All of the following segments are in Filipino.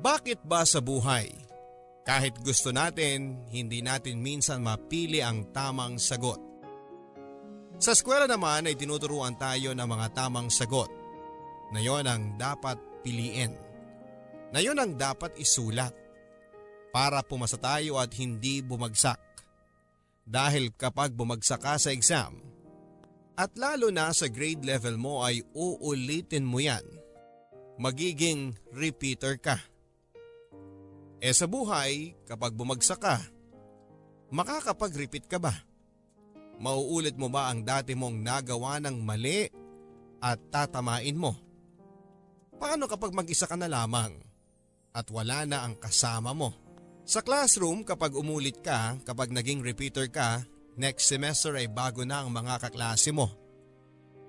Bakit ba sa buhay? Kahit gusto natin, hindi natin minsan mapili ang tamang sagot. Sa eskwela naman ay tinuturuan tayo ng mga tamang sagot na yon ang dapat piliin. Na yon ang dapat isulat para pumasa tayo at hindi bumagsak. Dahil kapag bumagsak ka sa exam, at lalo na sa grade level mo ay uulitin mo yan. Magiging repeater ka. E sa buhay, kapag bumagsak ka, makakapag-repeat ka ba? Mauulit mo ba ang dati mong nagawa ng mali at tatamain mo? Paano kapag mag-isa ka na lamang at wala na ang kasama mo? Sa classroom kapag umulit ka, kapag naging repeater ka, next semester ay bago na ang mga kaklase mo.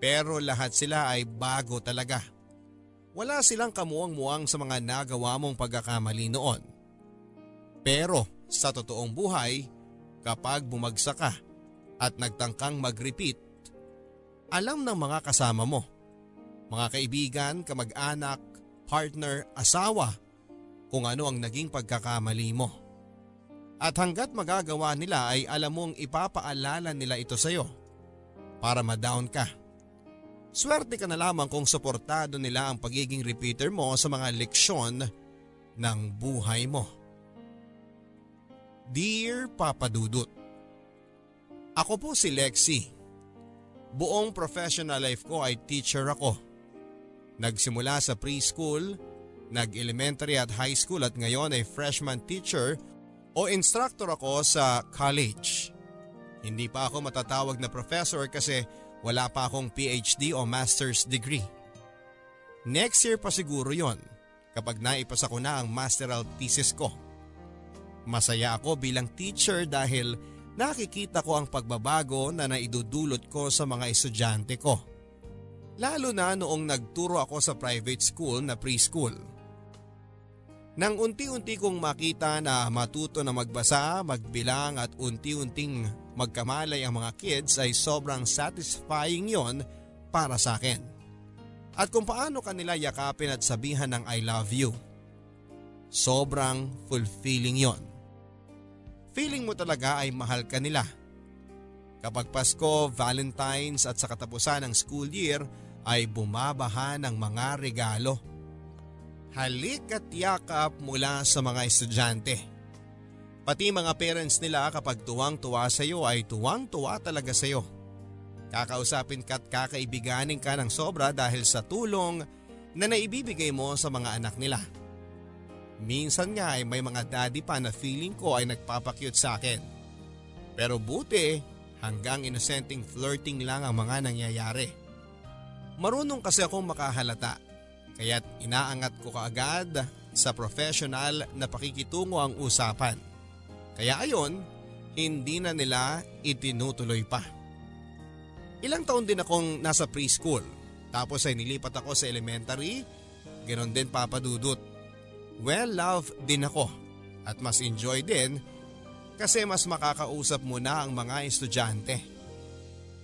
Pero lahat sila ay bago talaga. Wala silang kamuang-muang sa mga nagawa mong pagkakamali noon. Pero sa totoong buhay, kapag bumagsak ka at nagtangkang mag-repeat, alam ng mga kasama mo, mga kaibigan, kamag-anak, partner, asawa, kung ano ang naging pagkakamali mo. At hanggat magagawa nila ay alam mong ipapaalala nila ito sa iyo para ma-down ka. Swerte ka na lamang kung suportado nila ang pagiging repeater mo sa mga leksyon ng buhay mo. Dear Papa Dudut, Ako po si Lexi. Buong professional life ko ay teacher ako. Nagsimula sa preschool, nag-elementary at high school at ngayon ay freshman teacher o instructor ako sa college. Hindi pa ako matatawag na professor kasi wala pa akong PhD o master's degree. Next year pa siguro yon kapag naipasa ko na ang masteral thesis ko. Masaya ako bilang teacher dahil nakikita ko ang pagbabago na naidudulot ko sa mga estudyante ko. Lalo na noong nagturo ako sa private school na preschool. Nang unti-unti kong makita na matuto na magbasa, magbilang at unti-unting magkamalay ang mga kids ay sobrang satisfying yon para sa akin. At kung paano kanila yakapin at sabihan ng I love you. Sobrang fulfilling yon feeling mo talaga ay mahal ka nila. Kapag Pasko, Valentine's at sa katapusan ng school year ay bumabaha ng mga regalo. Halik at yakap mula sa mga estudyante. Pati mga parents nila kapag tuwang-tuwa sa iyo ay tuwang-tuwa talaga sa iyo. Kakausapin ka at kakaibiganin ka ng sobra dahil sa tulong na naibibigay mo sa mga anak nila. Minsan nga ay may mga daddy pa na feeling ko ay nagpapakyut sa akin. Pero buti hanggang innocenteng flirting lang ang mga nangyayari. Marunong kasi akong makahalata kaya't inaangat ko kaagad sa professional na pakikitungo ang usapan. Kaya ayon, hindi na nila itinutuloy pa. Ilang taon din akong nasa preschool tapos ay nilipat ako sa elementary, ganoon din papadudot well love din ako at mas enjoy din kasi mas makakausap mo na ang mga estudyante.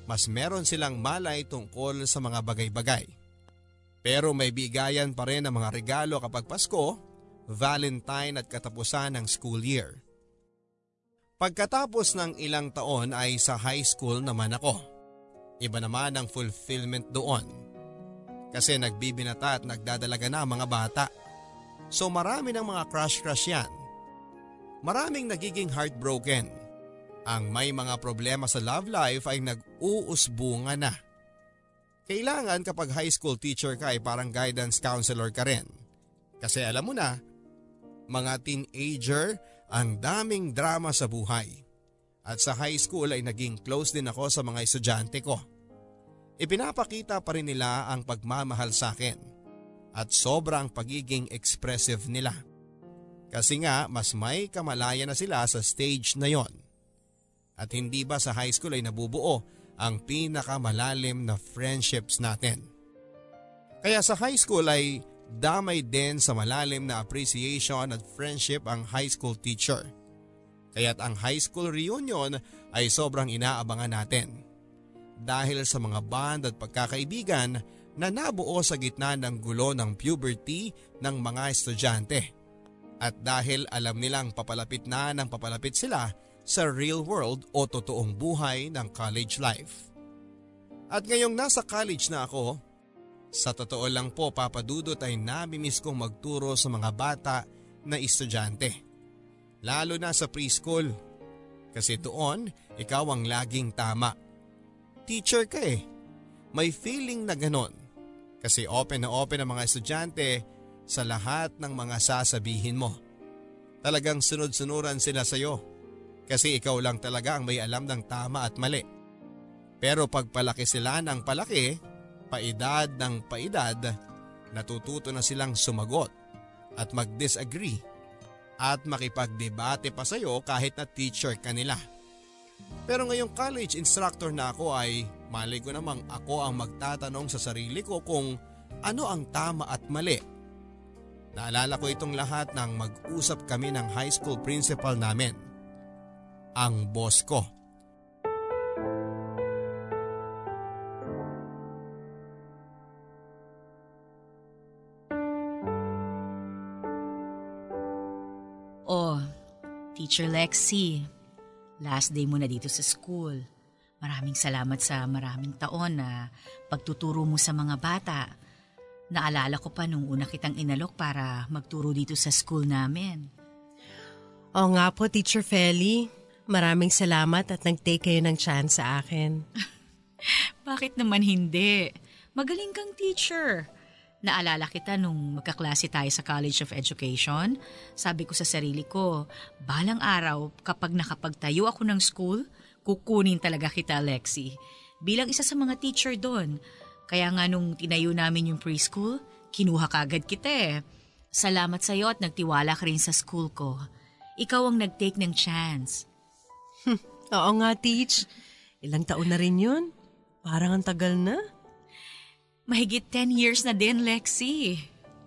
Mas meron silang malay tungkol sa mga bagay-bagay. Pero may bigayan pa rin ang mga regalo kapag Pasko, Valentine at katapusan ng school year. Pagkatapos ng ilang taon ay sa high school naman ako. Iba naman ang fulfillment doon. Kasi nagbibinata at nagdadalaga na ang mga bata. So marami ng mga crush-crush yan. Maraming nagiging heartbroken. Ang may mga problema sa love life ay nag-uusbunga na. Kailangan kapag high school teacher ka ay parang guidance counselor ka rin. Kasi alam mo na, mga teenager ang daming drama sa buhay. At sa high school ay naging close din ako sa mga estudyante ko. Ipinapakita pa rin nila ang pagmamahal sa akin at sobrang pagiging expressive nila. Kasi nga mas may kamalaya na sila sa stage na yon. At hindi ba sa high school ay nabubuo ang pinakamalalim na friendships natin. Kaya sa high school ay damay din sa malalim na appreciation at friendship ang high school teacher. Kaya't ang high school reunion ay sobrang inaabangan natin. Dahil sa mga band at pagkakaibigan na nabuo sa gitna ng gulo ng puberty ng mga estudyante. At dahil alam nilang papalapit na ng papalapit sila sa real world o totoong buhay ng college life. At ngayong nasa college na ako, sa totoo lang po papadudot ay namimiss kong magturo sa mga bata na estudyante. Lalo na sa preschool. Kasi doon, ikaw ang laging tama. Teacher ka eh. May feeling na ganon. Kasi open na open ang mga estudyante sa lahat ng mga sasabihin mo. Talagang sunod-sunuran sila sa iyo kasi ikaw lang talaga ang may alam ng tama at mali. Pero pagpalaki sila ng palaki, paedad ng paedad, natututo na silang sumagot at mag-disagree at makipagdebate pa sa iyo kahit na teacher ka nila. Pero ngayong college instructor na ako ay mali ko namang ako ang magtatanong sa sarili ko kung ano ang tama at mali Naalala ko itong lahat nang mag-usap kami ng high school principal namin. Ang boss ko. Oh, Teacher Lexi, last day mo na dito sa school. Maraming salamat sa maraming taon na pagtuturo mo sa mga bata Naalala ko pa nung una kitang inalok para magturo dito sa school namin. Oo nga po, Teacher Feli. Maraming salamat at nag-take kayo ng chance sa akin. Bakit naman hindi? Magaling kang teacher. Naalala kita nung magkaklase tayo sa College of Education. Sabi ko sa sarili ko, balang araw kapag nakapagtayo ako ng school, kukunin talaga kita, Lexi. Bilang isa sa mga teacher doon, kaya nga nung tinayo namin yung preschool, kinuha kagad kita eh. Salamat sa iyo at nagtiwala ka rin sa school ko. Ikaw ang nag-take ng chance. Oo nga, Teach. Ilang taon na rin yun. Parang ang tagal na. Mahigit 10 years na din, Lexi.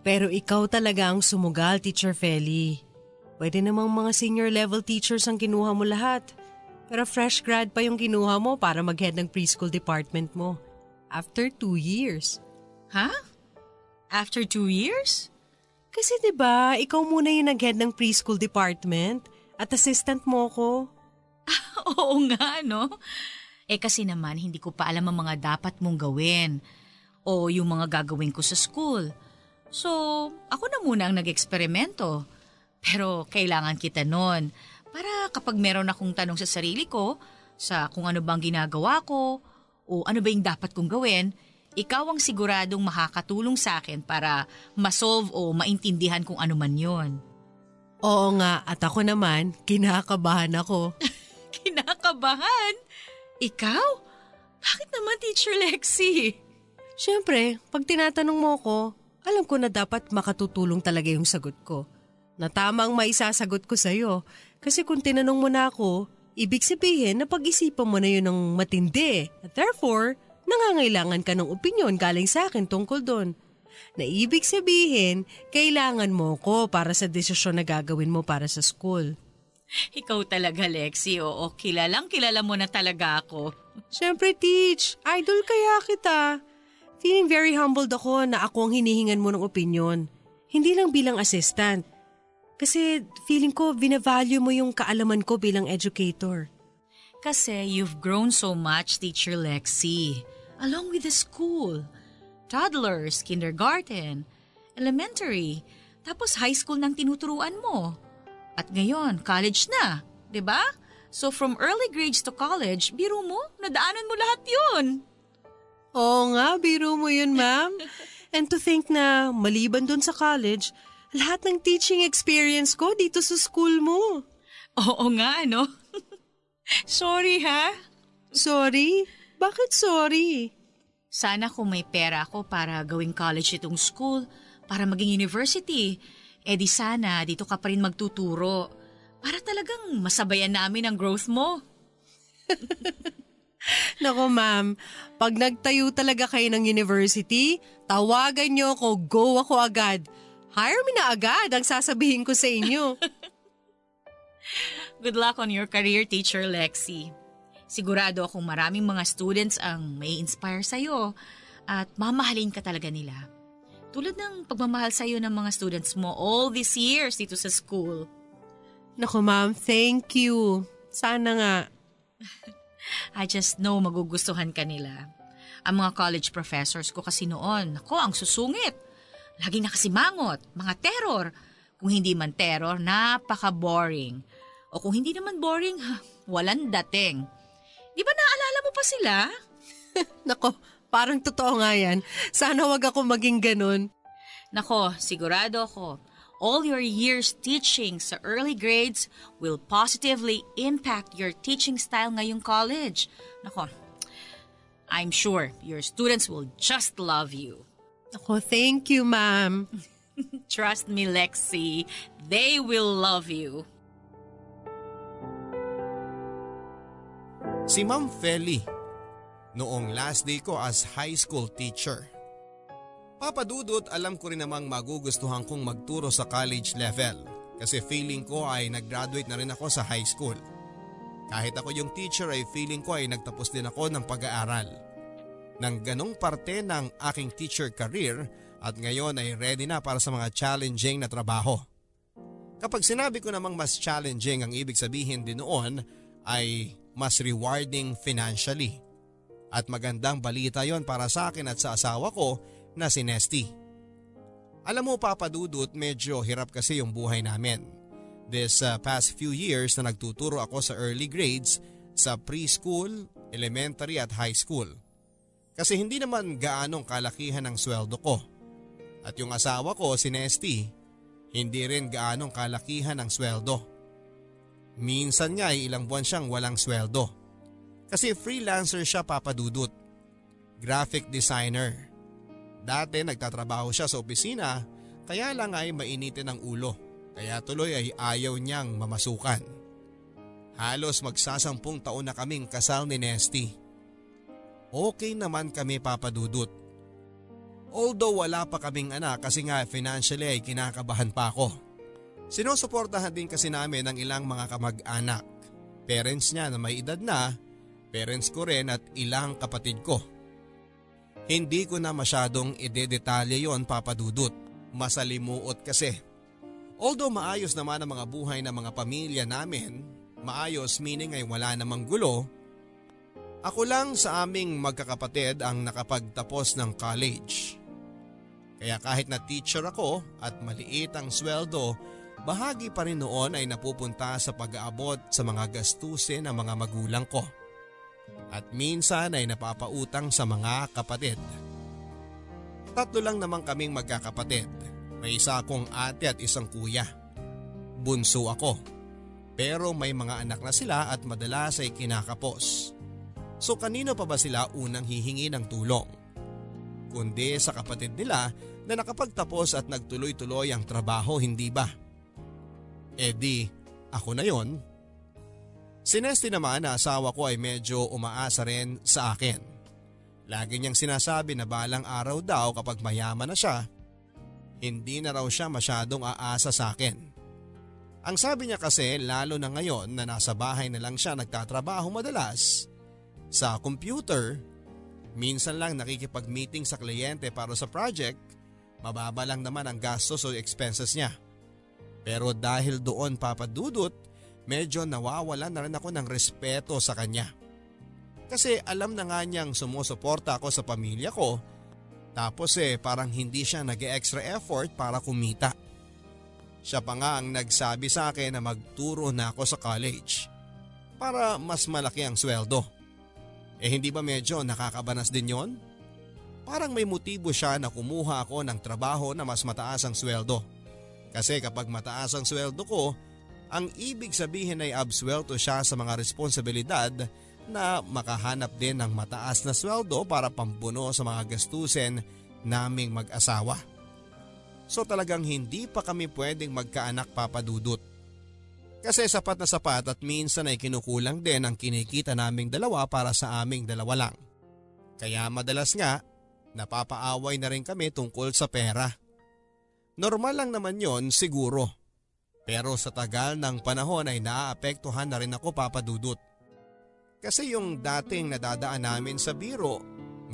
Pero ikaw talaga ang sumugal, Teacher Feli. Pwede namang mga senior level teachers ang kinuha mo lahat. Pero fresh grad pa yung kinuha mo para mag-head ng preschool department mo after two years. Ha? Huh? After two years? Kasi 'di ba, ikaw muna yung nag-head ng preschool department at assistant mo ko. Oo nga, no? Eh kasi naman hindi ko pa alam ang mga dapat mong gawin o yung mga gagawin ko sa school. So, ako na muna ang nag-eksperimento. Pero kailangan kita nun para kapag meron akong tanong sa sarili ko sa kung ano bang ginagawa ko o ano ba yung dapat kong gawin, ikaw ang siguradong makakatulong sa akin para masolve o maintindihan kung ano man yon. Oo nga, at ako naman, kinakabahan ako. kinakabahan? Ikaw? Bakit naman, Teacher Lexi? Siyempre, pag tinatanong mo ko, alam ko na dapat makatutulong talaga yung sagot ko. Na tamang maisasagot ko sa'yo. Kasi kung tinanong mo na ako, Ibig sabihin na pag-isipan mo na yun ng matindi. At therefore, nangangailangan ka ng opinion galing sa akin tungkol doon. Na ibig sabihin, kailangan mo ko para sa desisyon na gagawin mo para sa school. Ikaw talaga, Lexi. Oo, kilalang kilala mo na talaga ako. Siyempre, Teach. Idol kaya kita. Feeling very humbled ako na ako ang hinihingan mo ng opinion. Hindi lang bilang assistant, kasi feeling ko, binavalue mo yung kaalaman ko bilang educator. Kasi you've grown so much, Teacher Lexi. Along with the school. Toddlers, kindergarten, elementary, tapos high school nang tinuturuan mo. At ngayon, college na, ba? Diba? So from early grades to college, biro mo, nadaanan mo lahat yun. Oo nga, biro mo yun, ma'am. And to think na maliban dun sa college, lahat ng teaching experience ko dito sa school mo. Oo nga, no? sorry ha? Sorry? Bakit sorry? Sana kung may pera ako para gawing college itong school, para maging university, eh di sana dito ka pa rin magtuturo. Para talagang masabayan namin ang growth mo. Nako ma'am, pag nagtayo talaga kayo ng university, tawagan niyo ako, go ako agad. Hire me na agad ang sasabihin ko sa inyo. Good luck on your career, Teacher Lexi. Sigurado akong maraming mga students ang may inspire sa'yo at mamahalin ka talaga nila. Tulad ng pagmamahal sa'yo ng mga students mo all these years dito sa school. Naku ma'am, thank you. Sana nga. I just know magugustuhan ka nila. Ang mga college professors ko kasi noon, ako ang susungit. Laging nakasimangot, mga terror. Kung hindi man terror, napaka-boring. O kung hindi naman boring, ha, walang dating. Di ba naalala mo pa sila? Nako, parang totoo nga yan. Sana wag ako maging ganun. Nako, sigurado ako. All your years teaching sa early grades will positively impact your teaching style ngayong college. Nako, I'm sure your students will just love you. Nako, thank you ma'am. Trust me, Lexi. They will love you. Si Ma'am Feli, noong last day ko as high school teacher. Papadudot alam ko rin namang magugustuhan kong magturo sa college level kasi feeling ko ay nag-graduate na rin ako sa high school. Kahit ako yung teacher ay feeling ko ay nagtapos din ako ng pag-aaral. Nang ganong parte ng aking teacher career at ngayon ay ready na para sa mga challenging na trabaho. Kapag sinabi ko namang mas challenging ang ibig sabihin din noon ay mas rewarding financially. At magandang balita yon para sa akin at sa asawa ko na si Nesty. Alam mo papadudot medyo hirap kasi yung buhay namin. This uh, past few years na nagtuturo ako sa early grades sa preschool, elementary at high school. Kasi hindi naman gaanong kalakihan ang sweldo ko. At yung asawa ko si Nesty, hindi rin gaanong kalakihan ang sweldo. Minsan nga ay ilang buwan siyang walang sweldo. Kasi freelancer siya papadudot. Graphic designer. Dati nagtatrabaho siya sa opisina kaya lang ay mainitin ang ulo kaya tuloy ay ayaw niyang mamasukan. Halos magsasampung taon na kaming kasal ni Nesty. Okay naman kami papadudot. Although wala pa kaming anak kasi nga financially ay kinakabahan pa ako. Sinusuportahan din kasi namin ang ilang mga kamag-anak. Parents niya na may edad na, parents ko rin at ilang kapatid ko. Hindi ko na masyadong idedetalye yon papadudot. Masalimuot kasi. Although maayos naman ang mga buhay ng mga pamilya namin, maayos meaning ay wala namang gulo, ako lang sa aming magkakapatid ang nakapagtapos ng college. Kaya kahit na teacher ako at maliit ang sweldo, bahagi pa rin noon ay napupunta sa pag-aabot sa mga gastusin ng mga magulang ko. At minsan ay napapautang sa mga kapatid. Tatlo lang naman kaming magkakapatid. May isa akong ate at isang kuya. Bunso ako. Pero may mga anak na sila at madalas ay kinakapos. So kanino pa ba sila unang hihingi ng tulong? Kundi sa kapatid nila na nakapagtapos at nagtuloy-tuloy ang trabaho, hindi ba? E di, ako na yon. Si Nesty naman na asawa ko ay medyo umaasa rin sa akin. Lagi niyang sinasabi na balang araw daw kapag mayaman na siya, hindi na raw siya masyadong aasa sa akin. Ang sabi niya kasi lalo na ngayon na nasa bahay na lang siya nagtatrabaho madalas, sa computer, minsan lang nakikipag-meeting sa kliyente para sa project, mababa lang naman ang gastos o expenses niya. Pero dahil doon papadudot, medyo nawawala na rin ako ng respeto sa kanya. Kasi alam na nga niyang sumusuporta ako sa pamilya ko, tapos eh parang hindi siya nag extra effort para kumita. Siya pa nga ang nagsabi sa akin na magturo na ako sa college para mas malaki ang sweldo. Eh hindi ba medyo nakakabanas din yon? Parang may motibo siya na kumuha ako ng trabaho na mas mataas ang sweldo. Kasi kapag mataas ang sweldo ko, ang ibig sabihin ay abswelto siya sa mga responsibilidad na makahanap din ng mataas na sweldo para pambuno sa mga gastusin naming mag-asawa. So talagang hindi pa kami pwedeng magkaanak papadudot. Kasi sapat na sapat at minsan ay kinukulang din ang kinikita naming dalawa para sa aming dalawa lang. Kaya madalas nga, napapaaway na rin kami tungkol sa pera. Normal lang naman yon siguro. Pero sa tagal ng panahon ay naaapektuhan na rin ako papadudot. Kasi yung dating nadadaan namin sa biro,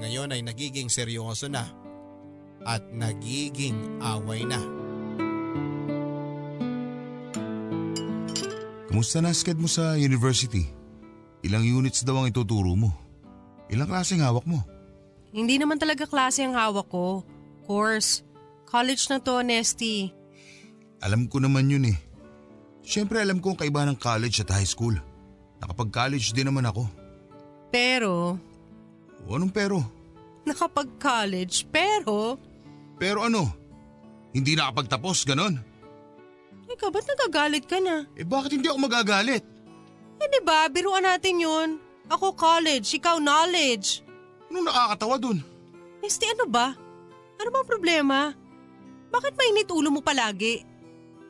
ngayon ay nagiging seryoso na. at nagiging away na. Kumusta na sked mo sa university? Ilang units daw ang ituturo mo? Ilang klaseng hawak mo? Hindi naman talaga klase ang hawak ko. Course. College na to, Nesty. Alam ko naman yun eh. Siyempre alam ko ang kaiba ng college at high school. Nakapag-college din naman ako. Pero, O anong pero? nakapag-college, pero... Pero ano? Hindi nakapagtapos, ganon? Ikaw, ba't nagagalit ka na? Eh bakit hindi ako magagalit? Eh di ba, biruan natin yun. Ako college, ikaw knowledge. Anong nakakatawa dun? Nesty, ano ba? Ano bang problema? Bakit mainit ulo mo palagi?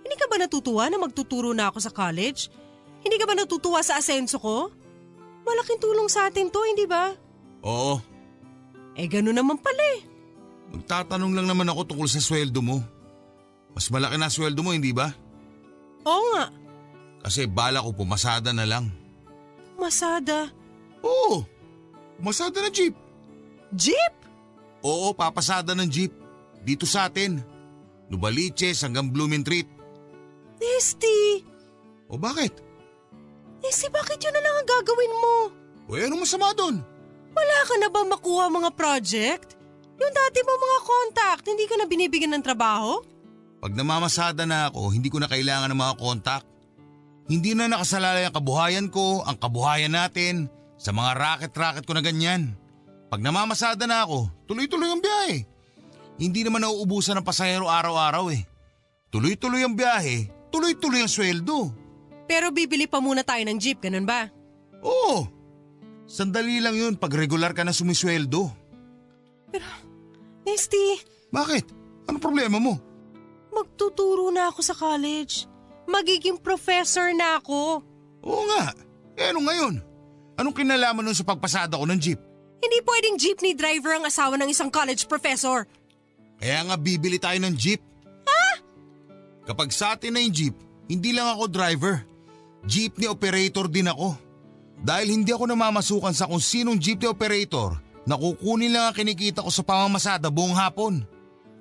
Hindi ka ba natutuwa na magtuturo na ako sa college? Hindi ka ba natutuwa sa asenso ko? Malaking tulong sa atin to, hindi ba? Oo, Eh, gano'n naman pala eh. magtatanong lang naman ako tungkol sa sweldo mo. Mas malaki na sweldo mo, hindi ba? Oo nga, Kasi bala ko pumasada na lang. masada. Oo, pumasada na jeep. Jeep? Oo, papasada ng jeep. Dito sa atin. Nubaliches hanggang Blumentritt. Nesty! O bakit? Nesty, bakit yun na lang ang gagawin mo? Eh, anong masama doon? Wala ka na ba makuha mga project? Yung dati mo mga contact, hindi ka na binibigyan ng trabaho? Pag namamasada na ako, hindi ko na kailangan ng mga kontak. Hindi na nakasalalay ang kabuhayan ko, ang kabuhayan natin, sa mga racket-racket ko na ganyan. Pag namamasada na ako, tuloy-tuloy ang biyahe. Hindi naman nauubusan ng pasahero araw-araw eh. Tuloy-tuloy ang biyahe, tuloy-tuloy ang sweldo. Pero bibili pa muna tayo ng jeep, ganun ba? Oo, sandali lang yun pag regular ka na sumisweldo. Nesty, Bakit? Ano problema mo? magtuturo na ako sa college. Magiging professor na ako. Oo nga, eh ano ngayon? Anong kinalaman nun sa pagpasada ko ng jeep? Hindi pwedeng jeepney driver ang asawa ng isang college professor. Kaya nga bibili tayo ng jeep. Kapag sa atin na yung jeep, hindi lang ako driver. Jeepney operator din ako. Dahil hindi ako namamasukan sa kung sinong jeepney operator, nakukunin lang ang kinikita ko sa pamamasada buong hapon.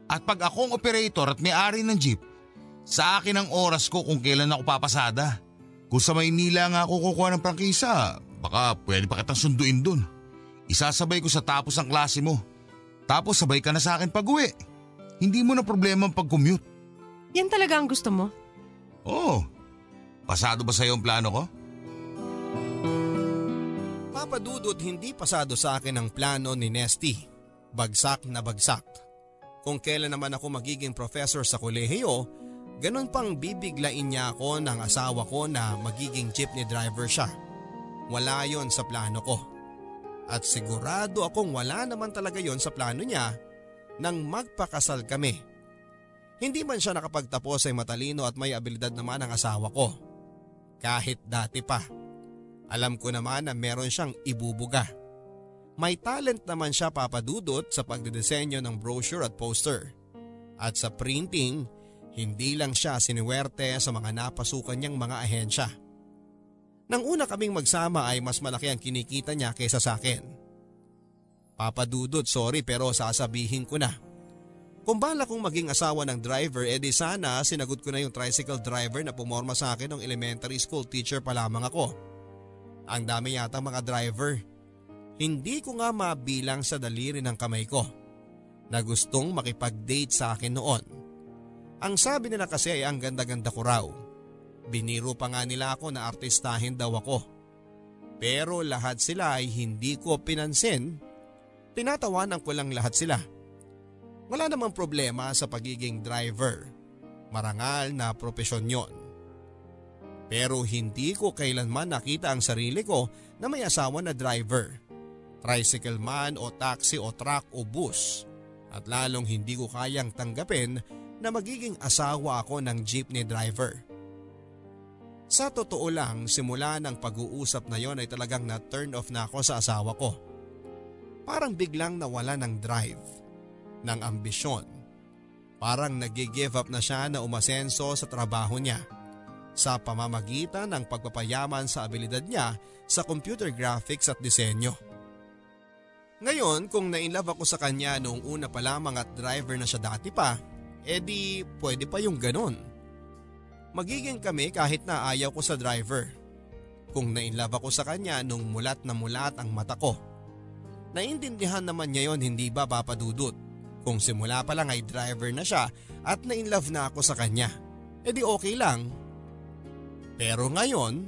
At pag akong operator at may-ari ng jeep, sa akin ang oras ko kung kailan ako papasada. Kung sa Maynila nga ako kukuha ng prangkisa, baka pwede pa kitang sunduin dun. Isasabay ko sa tapos ang klase mo. Tapos sabay ka na sa akin pag uwi. Hindi mo na problema ang pag-commute. Yan talaga ang gusto mo? Oo. Pasado ba sa'yo ang plano ko? Papadudot hindi pasado sa akin ang plano ni Nesty. Bagsak na bagsak. Kung kailan naman ako magiging professor sa kolehiyo, ganun pang bibiglain niya ako ng asawa ko na magiging jeepney driver siya. Wala yon sa plano ko. At sigurado akong wala naman talaga yon sa plano niya nang magpakasal kami. Hindi man siya nakapagtapos ay matalino at may abilidad naman ang asawa ko. Kahit dati pa. Alam ko naman na meron siyang ibubuga. May talent naman siya papadudot sa pagdidesenyo ng brochure at poster. At sa printing, hindi lang siya siniwerte sa mga napasukan niyang mga ahensya. Nang una kaming magsama ay mas malaki ang kinikita niya kaysa sa akin. Papadudot, sorry pero sasabihin ko na. Kung bala kong maging asawa ng driver, edi sana sinagot ko na yung tricycle driver na pumorma sa akin ng elementary school teacher pa lamang ako. Ang dami yata mga driver. Hindi ko nga mabilang sa daliri ng kamay ko na gustong makipag-date sa akin noon. Ang sabi nila kasi ay ang ganda-ganda ko raw. Biniro pa nga nila ako na artistahin daw ako. Pero lahat sila ay hindi ko pinansin. Tinatawanan ko lang lahat sila. Wala namang problema sa pagiging driver. Marangal na propesyon yon. Pero hindi ko kailanman nakita ang sarili ko na may asawa na driver. Tricycle man o taxi o truck o bus. At lalong hindi ko kayang tanggapin na magiging asawa ako ng jeepney driver. Sa totoo lang, simula ng pag-uusap na yon ay talagang na-turn off na ako sa asawa ko. Parang biglang nawala ng drive, ng ambisyon. Parang nag-give up na siya na umasenso sa trabaho niya sa pamamagitan ng pagpapayaman sa abilidad niya sa computer graphics at disenyo. Ngayon kung nainlove ako sa kanya noong una pa lamang at driver na siya dati pa, edi pwede pa yung ganon. Magiging kami kahit na ayaw ko sa driver. Kung nainlove ako sa kanya nung mulat na mulat ang mata ko. Naintindihan naman niya yon hindi ba papadudot? Kung simula pa lang ay driver na siya at nainlove na ako sa kanya. edi okay lang. Pero ngayon,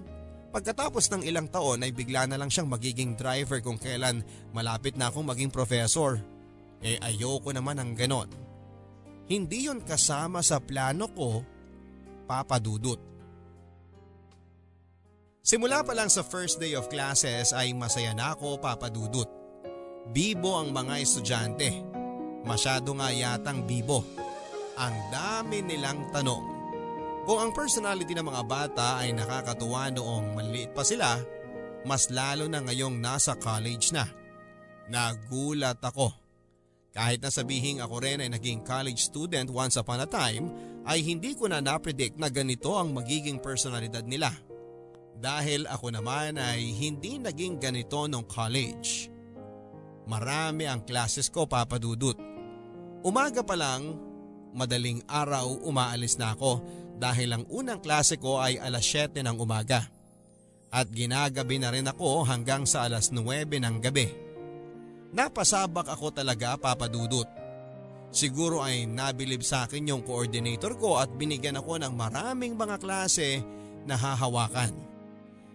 pagkatapos ng ilang taon ay bigla na lang siyang magiging driver kung kailan malapit na akong maging professor. Eh ayoko naman ng ganon. Hindi yon kasama sa plano ko, Papa Dudut. Simula pa lang sa first day of classes ay masaya na ako, Papa Dudut. Bibo ang mga estudyante. Masyado nga yatang bibo. Ang dami nilang tanong. Kung ang personality ng mga bata ay nakakatuwa noong maliit pa sila, mas lalo na ngayong nasa college na. Nagulat ako. Kahit na sabihin ako rin ay naging college student once upon a time, ay hindi ko na napredict na ganito ang magiging personalidad nila. Dahil ako naman ay hindi naging ganito nung college. Marami ang classes ko papadudot. Umaga pa lang, madaling araw umaalis na ako dahil ang unang klase ko ay alas 7 ng umaga. At ginagabi na rin ako hanggang sa alas 9 ng gabi. Napasabak ako talaga papadudot. Siguro ay nabilib sa akin yung coordinator ko at binigyan ako ng maraming mga klase na hahawakan.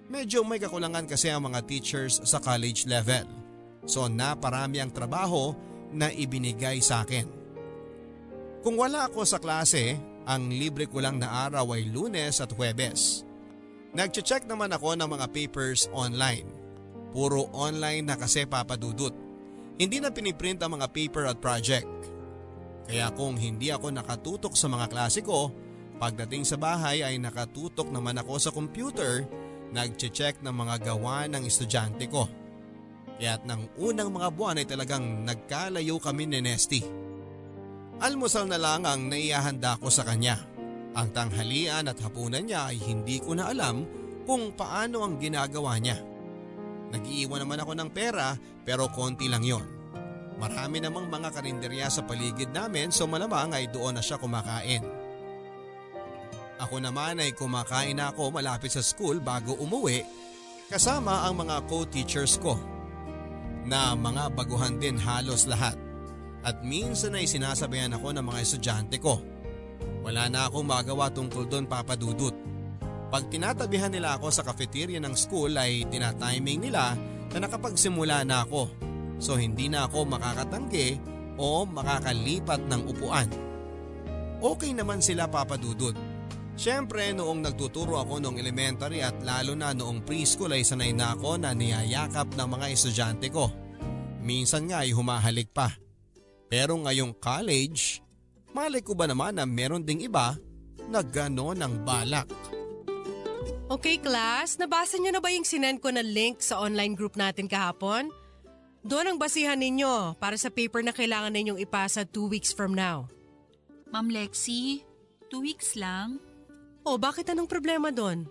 Medyo may kakulangan kasi ang mga teachers sa college level. So naparami ang trabaho na ibinigay sa akin. Kung wala ako sa klase ang libre ko lang na araw ay lunes at huwebes. Nagche-check naman ako ng mga papers online. Puro online na kasi papadudot. Hindi na piniprint ang mga paper at project. Kaya kung hindi ako nakatutok sa mga klase ko, pagdating sa bahay ay nakatutok naman ako sa computer, nagche-check ng mga gawa ng estudyante ko. Kaya't ng unang mga buwan ay talagang nagkalayo kami ni Nesty. Almusal na lang ang naihahanda ko sa kanya. Ang tanghalian at hapunan niya ay hindi ko na alam kung paano ang ginagawa niya. Nag-iiwan naman ako ng pera pero konti lang yon. Marami namang mga karinderya sa paligid namin so malamang ay doon na siya kumakain. Ako naman ay kumakain ako malapit sa school bago umuwi kasama ang mga co-teachers ko na mga baguhan din halos lahat at minsan ay sinasabayan ako ng mga estudyante ko. Wala na akong magawa tungkol doon papadudot. Pag tinatabihan nila ako sa cafeteria ng school ay tinatiming nila na nakapagsimula na ako. So hindi na ako makakatanggi o makakalipat ng upuan. Okay naman sila papadudot. Siyempre noong nagtuturo ako noong elementary at lalo na noong preschool ay sanay na ako na niyayakap ng mga estudyante ko. Minsan nga ay humahalik pa. Pero ngayong college, malay ko ba naman na meron ding iba na gano'n ang balak. Okay class, nabasa niyo na ba yung sinend ko na link sa online group natin kahapon? Doon ang basihan ninyo para sa paper na kailangan ninyong ipasa two weeks from now. Ma'am Lexi, two weeks lang? Oh, bakit anong problema doon?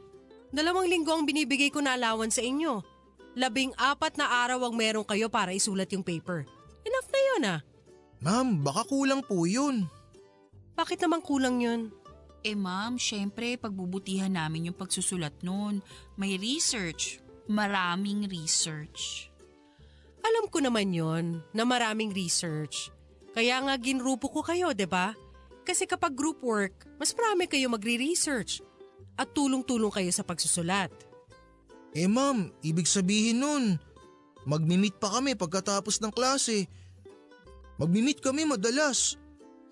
Dalawang linggo ang binibigay ko na allowance sa inyo. Labing apat na araw ang meron kayo para isulat yung paper. Enough na yun ah. Ma'am, baka kulang po yun. Bakit naman kulang yun? Eh ma'am, syempre pagbubutihan namin yung pagsusulat nun. May research. Maraming research. Alam ko naman yon na maraming research. Kaya nga ginrupo ko kayo, ba? Diba? Kasi kapag group work, mas marami kayo magre-research. At tulong-tulong kayo sa pagsusulat. Eh ma'am, ibig sabihin nun, magmi-meet pa kami pagkatapos ng klase Magmi-meet kami madalas.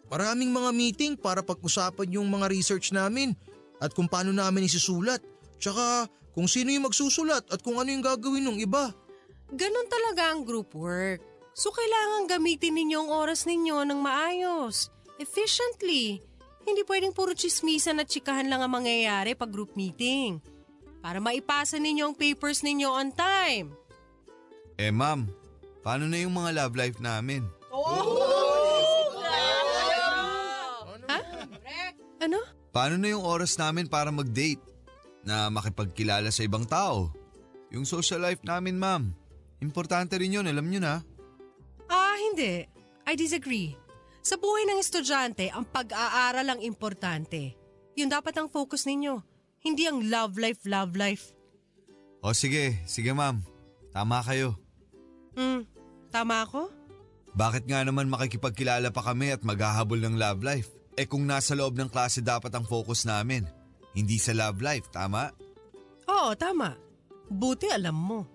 Maraming mga meeting para pag-usapan yung mga research namin at kung paano namin isusulat. Tsaka kung sino yung magsusulat at kung ano yung gagawin ng iba. Ganon talaga ang group work. So kailangan gamitin ninyo ang oras ninyo ng maayos, efficiently. Hindi pwedeng puro chismisan at chikahan lang ang mangyayari pag group meeting. Para maipasa ninyo ang papers ninyo on time. Eh ma'am, paano na yung mga love life namin? Ha? Ano? Paano na yung oras namin para mag-date? Na makipagkilala sa ibang tao? Yung social life namin, ma'am. Importante rin yun, alam nyo na. Hindi. I disagree. Sa buhay ng estudyante, ang pag-aaral ang importante. Yun dapat ang focus ninyo. Hindi ang love life, love life. O sige, sige ma'am. Tama kayo. Hmm, tama ako? Bakit nga naman makikipagkilala pa kami at maghahabol ng love life? Eh kung nasa loob ng klase dapat ang focus namin. Hindi sa love life, tama? Oo, tama. Buti alam mo.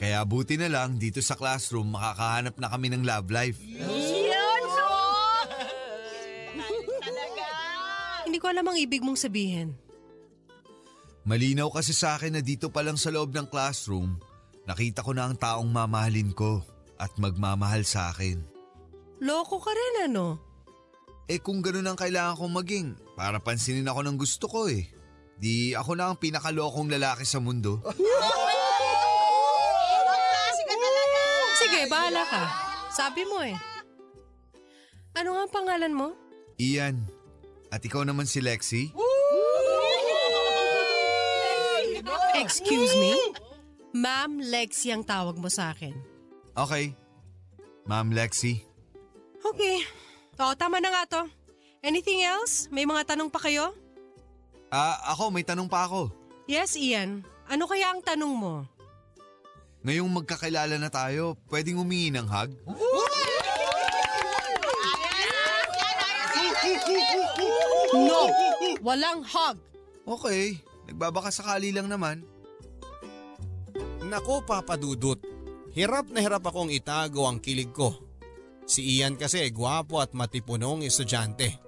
Kaya buti na lang dito sa classroom makakahanap na kami ng love life. Hindi ko alam ang ibig mong sabihin. Malinaw kasi sa akin na dito pa lang sa loob ng classroom, nakita ko na ang taong mamahalin ko at magmamahal sa akin. Loko ka rin ano? Eh kung ganun ang kailangan kong maging, para pansinin ako ng gusto ko eh. Di ako na ang pinakalokong lalaki sa mundo. Sige, bahala ka. Sabi mo eh. Ano nga ang pangalan mo? Ian, at ikaw naman si Lexi? Excuse me? Ma'am Lexi ang tawag mo sa akin. Okay. Ma'am Lexi. Okay. O, tama na nga to. Anything else? May mga tanong pa kayo? Ah, ako may tanong pa ako. Yes, Ian. Ano kaya ang tanong mo? Ngayong magkakilala na tayo, pwedeng humingi ng hug? No! Walang hug! Okay, nagbabaka sakali lang naman. Nako papadudot, hirap na hirap akong itago ang kilig ko. Si Ian kasi gwapo at matipunong estudyante.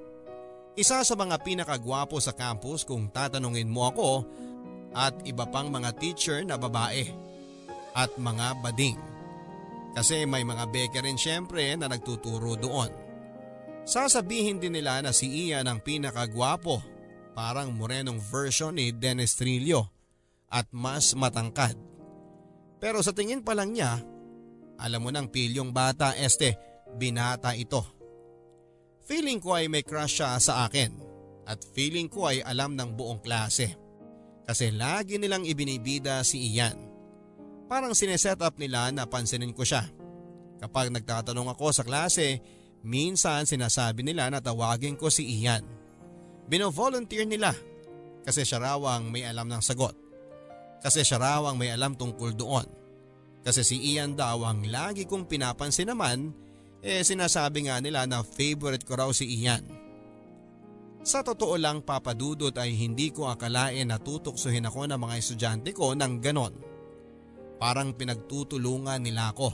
Isa sa mga pinakagwapo sa campus kung tatanungin mo ako at iba pang mga teacher na babae at mga bading. Kasi may mga beke rin syempre na nagtuturo doon. Sasabihin din nila na si Ian ang pinakagwapo, parang morenong version ni Dennis Trillo at mas matangkad. Pero sa tingin pa lang niya, alam mo ng pilyong bata este, binata ito. Feeling ko ay may crush siya sa akin at feeling ko ay alam ng buong klase. Kasi lagi nilang ibinibida si Ian. Parang sineset up nila na pansinin ko siya. Kapag nagtatanong ako sa klase, minsan sinasabi nila na tawagin ko si Ian. Bino-volunteer nila kasi siya raw ang may alam ng sagot. Kasi siya raw ang may alam tungkol doon. Kasi si Ian daw ang lagi kong pinapansin naman, eh sinasabi nga nila na favorite ko raw si Ian. Sa totoo lang papadudot ay hindi ko akalain na tutuksuhin ako ng mga estudyante ko ng ganon. Parang pinagtutulungan nila ako.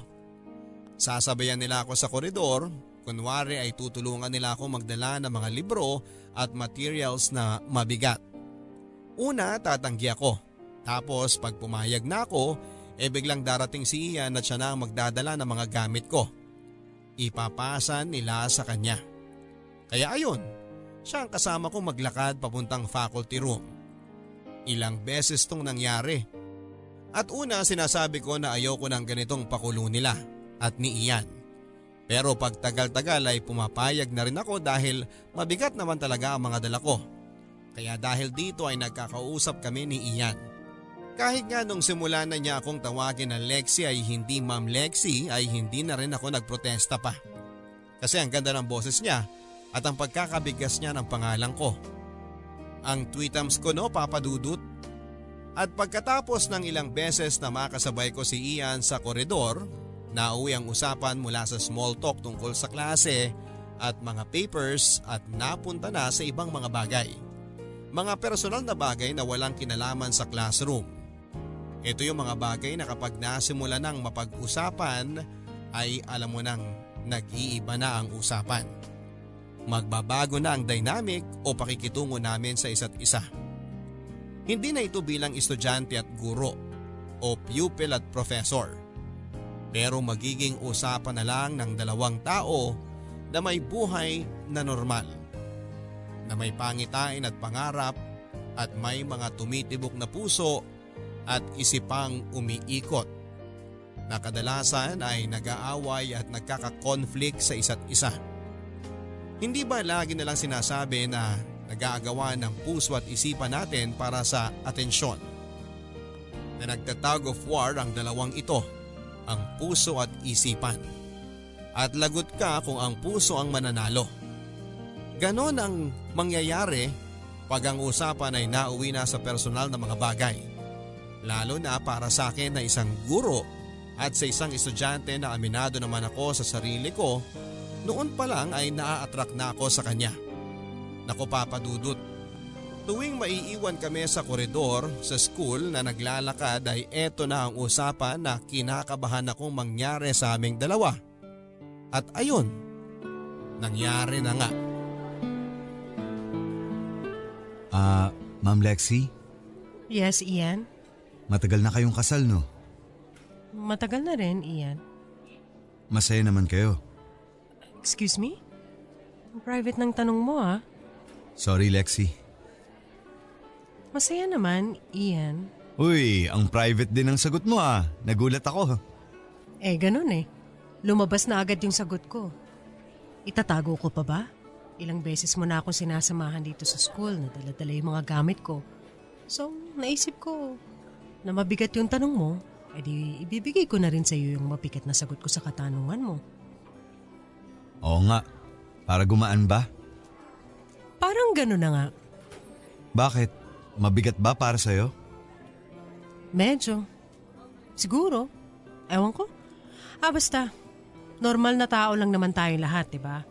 Sasabayan nila ako sa koridor, kunwari ay tutulungan nila ako magdala ng mga libro at materials na mabigat. Una tatanggi ako, tapos pag pumayag na ako, e biglang darating si Ian at siya na ang magdadala ng mga gamit ko. Ipapasan nila sa kanya. Kaya ayun, siya ang kasama ko maglakad papuntang faculty room. Ilang beses tong nangyari. At una sinasabi ko na ayoko ng ganitong pakulo nila at ni Ian. Pero pag tagal-tagal ay pumapayag na rin ako dahil mabigat naman talaga ang mga dala ko. Kaya dahil dito ay nagkakausap kami ni Ian. Kahit nga nung simula na niya akong tawagin na Lexi ay hindi Ma'am Lexi ay hindi na rin ako nagprotesta pa. Kasi ang ganda ng boses niya at ang pagkakabigas niya ng pangalan ko. Ang tweetams ko no papadudot. At pagkatapos ng ilang beses na makasabay ko si Ian sa koridor, nauwi ang usapan mula sa small talk tungkol sa klase at mga papers at napunta na sa ibang mga bagay. Mga personal na bagay na walang kinalaman sa classroom. Ito yung mga bagay na kapag nasimula ng mapag-usapan ay alam mo nang nag-iiba na ang usapan. Magbabago na ang dynamic o pakikitungo namin sa isa't isa. Hindi na ito bilang estudyante at guro o pupil at professor. Pero magiging usapan na lang ng dalawang tao na may buhay na normal. Na may pangitain at pangarap at may mga tumitibok na puso at isipang umiikot. Na kadalasan ay nag-aaway at nagkaka-conflict sa isa't isa. Hindi ba lagi nalang sinasabi na nag-aagawa ng puso at isipan natin para sa atensyon? Na nagtatag of war ang dalawang ito, ang puso at isipan. at lagot ka kung ang puso ang mananalo. Ganon ang mangyayari pag ang usapan ay nauwi na sa personal na mga bagay. Lalo na para sa akin na isang guro at sa isang estudyante na aminado naman ako sa sarili ko, noon pa lang ay naa-attract na ako sa kanya. Nako papadudot, tuwing maiiwan kami sa koridor sa school na naglalakad ay eto na ang usapan na kinakabahan akong mangyari sa aming dalawa. At ayun, nangyari na nga. Ah, Ma'am Lexi, Yes, Ian? Matagal na kayong kasal no? Matagal na rin, Ian. Masaya naman kayo. Excuse me? Private ng tanong mo ah. Sorry Lexi. Masaya naman, Ian. Uy, ang private din ang sagot mo ah. Nagulat ako. Eh, ganun eh. Lumabas na agad yung sagot ko. Itatago ko pa ba? Ilang beses mo na akong sinasamahan dito sa school na dala-dala yung mga gamit ko. So, naisip ko na mabigat yung tanong mo, edi ibibigay ko na rin sa iyo yung mabigat na sagot ko sa katanungan mo. Oo nga. Para gumaan ba? Parang ganun na nga. Bakit? Mabigat ba para sa'yo? Medyo. Siguro. Ewan ko. Ah, basta. Normal na tao lang naman tayo lahat, di ba?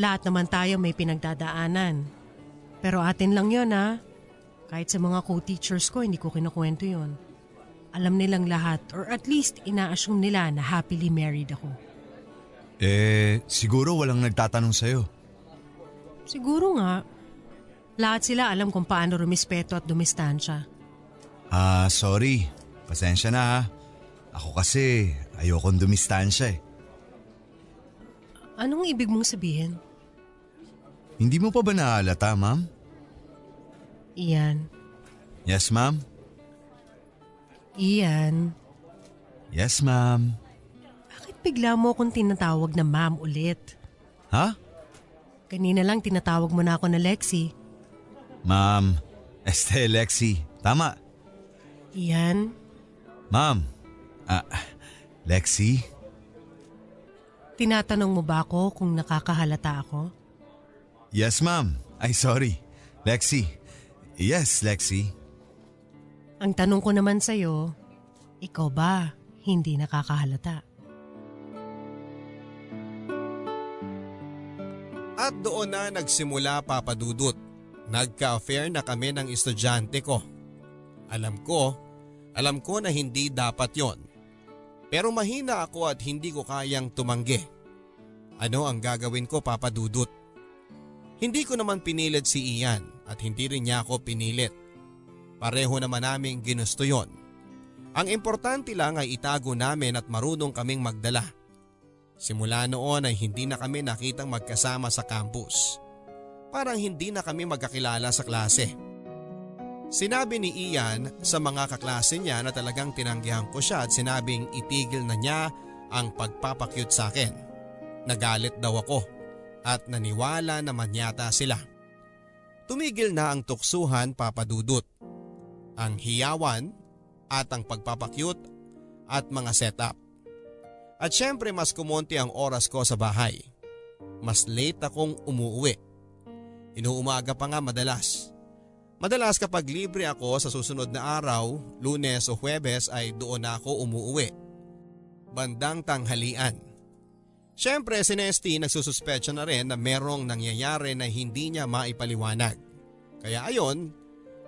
Lahat naman tayo may pinagdadaanan. Pero atin lang yon ha. Kahit sa mga co-teachers ko, hindi ko kinukwento yon. Alam nilang lahat or at least ina-assume nila na happily married ako. Eh, siguro walang nagtatanong sa'yo. Siguro nga. Lahat sila alam kung paano rumispeto at dumistansya. Ah, sorry. Pasensya na ha. Ako kasi ayokong dumistansya eh. Anong ibig mong sabihin? Hindi mo pa ba nahalata, ma'am? Ian. Yes, ma'am? Ian. Yes, ma'am. Bakit bigla mo akong tinatawag na ma'am ulit? Ha? Kanina lang tinatawag mo na ako na Lexi. Ma'am, este Lexi. Tama. Ian, Ma'am. Ah, Lexi? tinatanong mo ba ako kung nakakahalata ako? Yes, ma'am. Ay, sorry. Lexi. Yes, Lexi. Ang tanong ko naman sa'yo, ikaw ba hindi nakakahalata? At doon na nagsimula papadudot. Nagka-affair na kami ng estudyante ko. Alam ko, alam ko na hindi dapat yon. Pero mahina ako at hindi ko kayang tumanggi. Ano ang gagawin ko papadudot? Hindi ko naman pinilit si Ian at hindi rin niya ako pinilit. Pareho naman namin ginusto yon. Ang importante lang ay itago namin at marunong kaming magdala. Simula noon ay hindi na kami nakitang magkasama sa campus. Parang hindi na kami magkakilala sa klase. Sinabi ni Ian sa mga kaklase niya na talagang tinanggihan ko siya at sinabing itigil na niya ang pagpapakyut sa akin. Nagalit daw ako at naniwala naman yata sila. Tumigil na ang tuksuhan papadudot. Ang hiyawan at ang pagpapakyut at mga setup. At syempre mas kumonti ang oras ko sa bahay. Mas late akong umuwi. Inuumaga pa nga madalas. Madalas kapag libre ako sa susunod na araw, lunes o huwebes ay doon na ako umuwi. Bandang tanghalian. Siyempre si Nesty nagsususpetsya na rin na merong nangyayari na hindi niya maipaliwanag. Kaya ayon,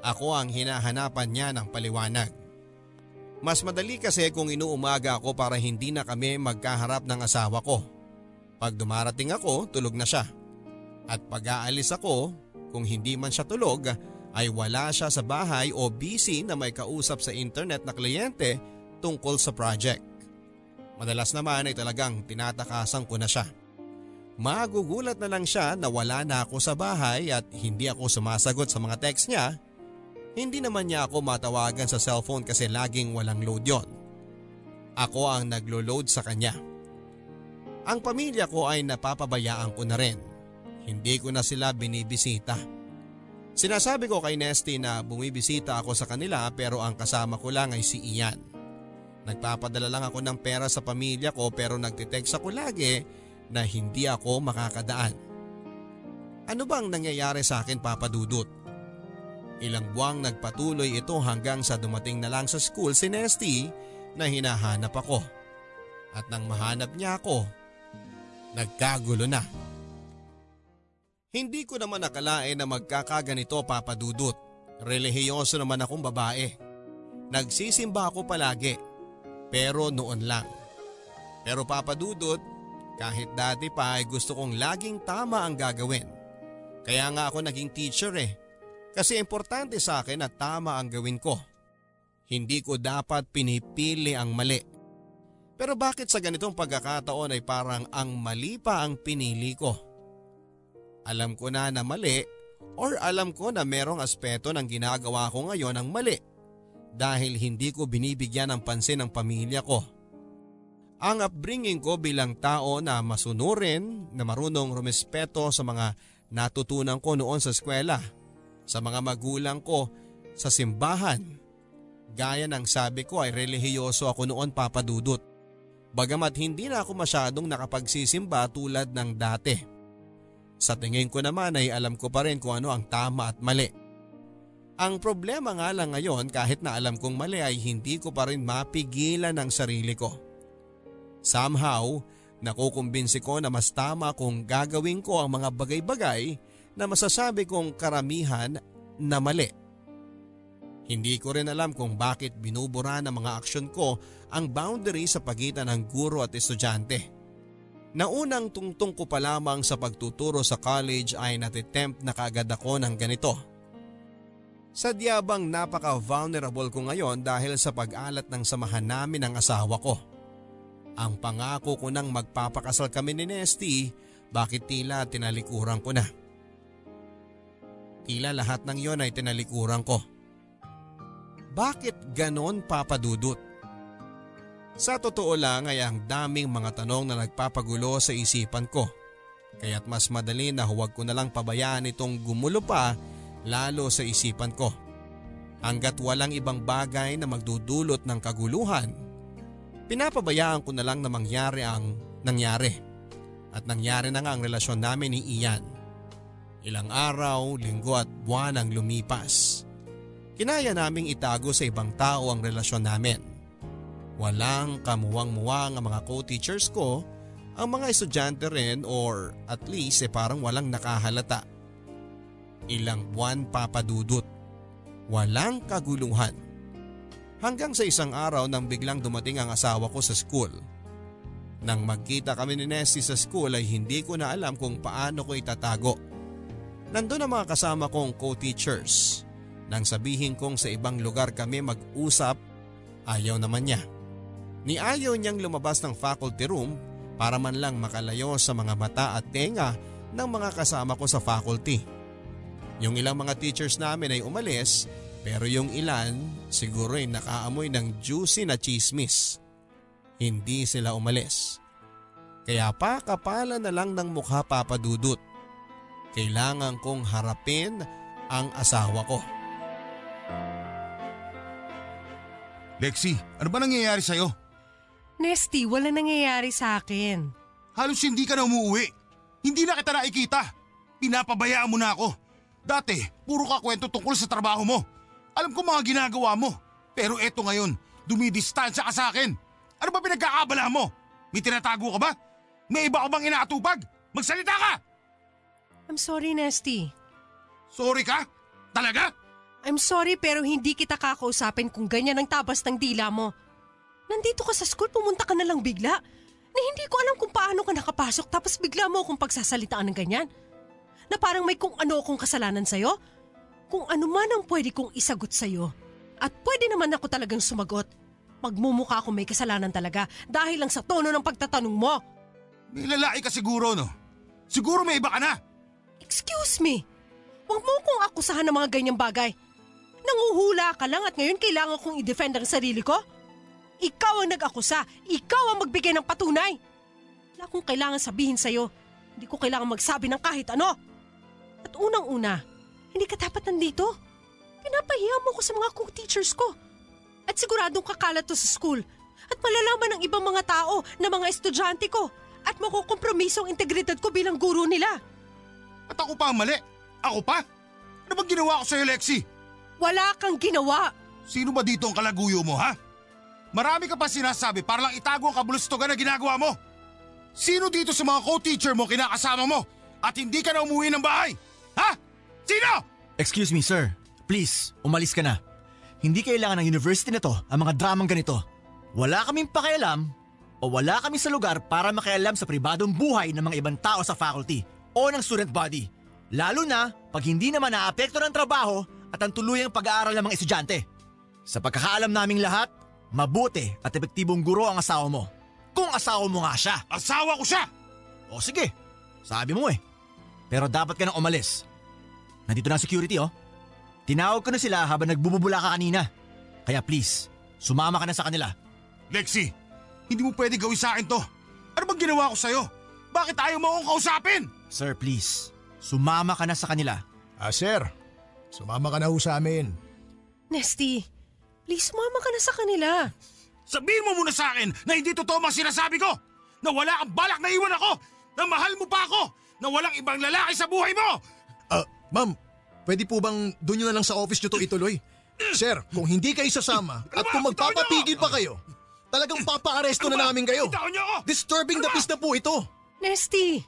ako ang hinahanapan niya ng paliwanag. Mas madali kasi kung inuumaga ako para hindi na kami magkaharap ng asawa ko. Pag dumarating ako, tulog na siya. At pag aalis ako, kung hindi man siya tulog, ay wala siya sa bahay o busy na may kausap sa internet na kliyente tungkol sa project. Madalas naman ay talagang tinatakasan ko na siya. Magugulat na lang siya na wala na ako sa bahay at hindi ako sumasagot sa mga text niya. Hindi naman niya ako matawagan sa cellphone kasi laging walang load yon. Ako ang naglo-load sa kanya. Ang pamilya ko ay napapabayaan ko na rin. Hindi ko na sila binibisita. Sinasabi ko kay Nesty na bumibisita ako sa kanila pero ang kasama ko lang ay si Ian. Nagpapadala lang ako ng pera sa pamilya ko pero nagtitext ako lagi na hindi ako makakadaan. Ano bang nangyayari sa akin papadudot? Ilang buwang nagpatuloy ito hanggang sa dumating na lang sa school si Nesty na hinahanap ako. At nang mahanap niya ako, nagkagulo na. Hindi ko naman nakalain na magkakaganito papadudot. Relihiyoso naman akong babae. Nagsisimba ako palagi, pero noon lang. Pero papadudot, kahit dati pa ay gusto kong laging tama ang gagawin. Kaya nga ako naging teacher eh. Kasi importante sa akin na tama ang gawin ko. Hindi ko dapat pinipili ang mali. Pero bakit sa ganitong pagkakataon ay parang ang mali pa ang pinili ko? Alam ko na na mali or alam ko na merong aspeto ng ginagawa ko ngayon ang mali dahil hindi ko binibigyan ng pansin ng pamilya ko. Ang upbringing ko bilang tao na masunurin, na marunong rumespeto sa mga natutunan ko noon sa eskwela, sa mga magulang ko, sa simbahan. Gaya ng sabi ko ay relihiyoso ako noon papadudot. Bagamat hindi na ako masyadong nakapagsisimba tulad ng dati. Sa tingin ko naman ay alam ko pa rin kung ano ang tama at mali. Ang problema nga lang ngayon kahit na alam kong mali ay hindi ko pa rin mapigilan ang sarili ko. Somehow, nakukumbinsi ko na mas tama kung gagawin ko ang mga bagay-bagay na masasabi kong karamihan na mali. Hindi ko rin alam kung bakit binubura ng mga aksyon ko ang boundary sa pagitan ng guro at estudyante. Naunang tungtong ko pa lamang sa pagtuturo sa college ay natitempt na kaagad ako ng ganito. Sadya bang napaka-vulnerable ko ngayon dahil sa pag-alat ng samahan namin ng asawa ko. Ang pangako ko nang magpapakasal kami ni Nesty, bakit tila tinalikuran ko na. Tila lahat ng yon ay tinalikuran ko. Bakit ganon papadudot? Sa totoo lang ay ang daming mga tanong na nagpapagulo sa isipan ko. Kaya't mas madali na huwag ko na lang pabayaan itong gumulo pa lalo sa isipan ko. Hanggat walang ibang bagay na magdudulot ng kaguluhan, pinapabayaan ko na lang na mangyari ang nangyari. At nangyari na nga ang relasyon namin ni Ian. Ilang araw, linggo at buwan ang lumipas. Kinaya naming itago sa ibang tao ang relasyon namin. Walang kamuwang-muwang ang mga co-teachers ko, ang mga estudyante rin or at least eh parang walang nakahalata. Ilang buwan papadudot. Walang kaguluhan. Hanggang sa isang araw nang biglang dumating ang asawa ko sa school. Nang magkita kami ni Nessie sa school ay hindi ko na alam kung paano ko itatago. Nandun ang mga kasama kong co-teachers. Nang sabihin kong sa ibang lugar kami mag-usap, ayaw naman niya. Ni ayaw niyang lumabas ng faculty room para man lang makalayo sa mga mata at tenga ng mga kasama ko sa faculty. Yung ilang mga teachers namin ay umalis pero yung ilan siguro ay nakaamoy ng juicy na chismis. Hindi sila umalis. Kaya pa kapala na lang ng mukha papadudot. Kailangan kong harapin ang asawa ko. Lexi, ano ba nangyayari sa'yo? Nesty, wala nangyayari sa akin. Halos hindi ka na umuwi. Hindi na kita nakikita. Pinapabayaan mo na ako. Dati, puro ka kwento tungkol sa trabaho mo. Alam ko mga ginagawa mo. Pero eto ngayon, dumidistansya ka sa akin. Ano ba pinagkakabala mo? May tinatago ka ba? May iba ka bang inaatupag? Magsalita ka! I'm sorry, Nesty. Sorry ka? Talaga? I'm sorry pero hindi kita kakausapin kung ganyan ang tabas ng dila mo. Nandito ka sa school, pumunta ka na lang bigla. Na hindi ko alam kung paano ka nakapasok tapos bigla mo akong pagsasalitaan ng ganyan. Na parang may kung ano akong kasalanan sa'yo. Kung ano man ang pwede kong isagot sa'yo. At pwede naman ako talagang sumagot. Magmumukha akong may kasalanan talaga dahil lang sa tono ng pagtatanong mo. May lalaki ka siguro, no? Siguro may iba ka na. Excuse me. Huwag mo akong akusahan ng mga ganyang bagay. Nanguhula ka lang at ngayon kailangan kong i-defend ang sarili ko? Ikaw ang nag-akusa. Ikaw ang magbigay ng patunay. Wala akong kailangan sabihin sa'yo. Hindi ko kailangan magsabi ng kahit ano. At unang-una, hindi ka dapat nandito. Pinapahiya mo ko sa mga co-teachers ko. At siguradong kakalat to sa school. At malalaman ng ibang mga tao na mga estudyante ko. at makukompromiso ang integridad ko bilang guro nila. At ako pa ang mali? Ako pa? Ano bang ginawa ko sa'yo, Lexi? Wala kang ginawa. Sino ba dito ang kalaguyo mo, ha? Marami ka pa sinasabi para lang itago ang kabulustogan na ginagawa mo. Sino dito sa mga co-teacher mo kinakasama mo at hindi ka na umuwi ng bahay? Ha? Sino? Excuse me, sir. Please, umalis ka na. Hindi kailangan ng university na to ang mga dramang ganito. Wala kaming pakialam o wala kami sa lugar para makialam sa pribadong buhay ng mga ibang tao sa faculty o ng student body. Lalo na pag hindi naman naapekto ng trabaho at ang tuluyang pag-aaral ng mga estudyante. Sa pagkakaalam naming lahat, mabuti at epektibong guro ang asawa mo. Kung asawa mo nga siya. Asawa ko siya! O sige, sabi mo eh. Pero dapat ka nang umalis. Nandito na security oh. Tinawag ko na sila habang nagbububula ka kanina. Kaya please, sumama ka na sa kanila. Lexi, hindi mo pwede gawin sa akin to. Ano bang ginawa ko sa'yo? Bakit ayaw mo akong kausapin? Sir, please, sumama ka na sa kanila. Ah, sir. Sumama ka na ho sa amin. Nesty, please sumama ka na sa kanila. Sabihin mo muna sa akin na hindi totoo mga sinasabi ko! Na wala kang balak na iwan ako! Na mahal mo pa ako! Na walang ibang lalaki sa buhay mo! Ah, ma'am, pwede po bang doon nyo na lang sa office nyo to ituloy? Sir, kung hindi kayo sasama at kung magpapapigil pa kayo, talagang papaaresto na namin kayo. Bitawan niyo ako! Disturbing the peace na po ito. Nesty,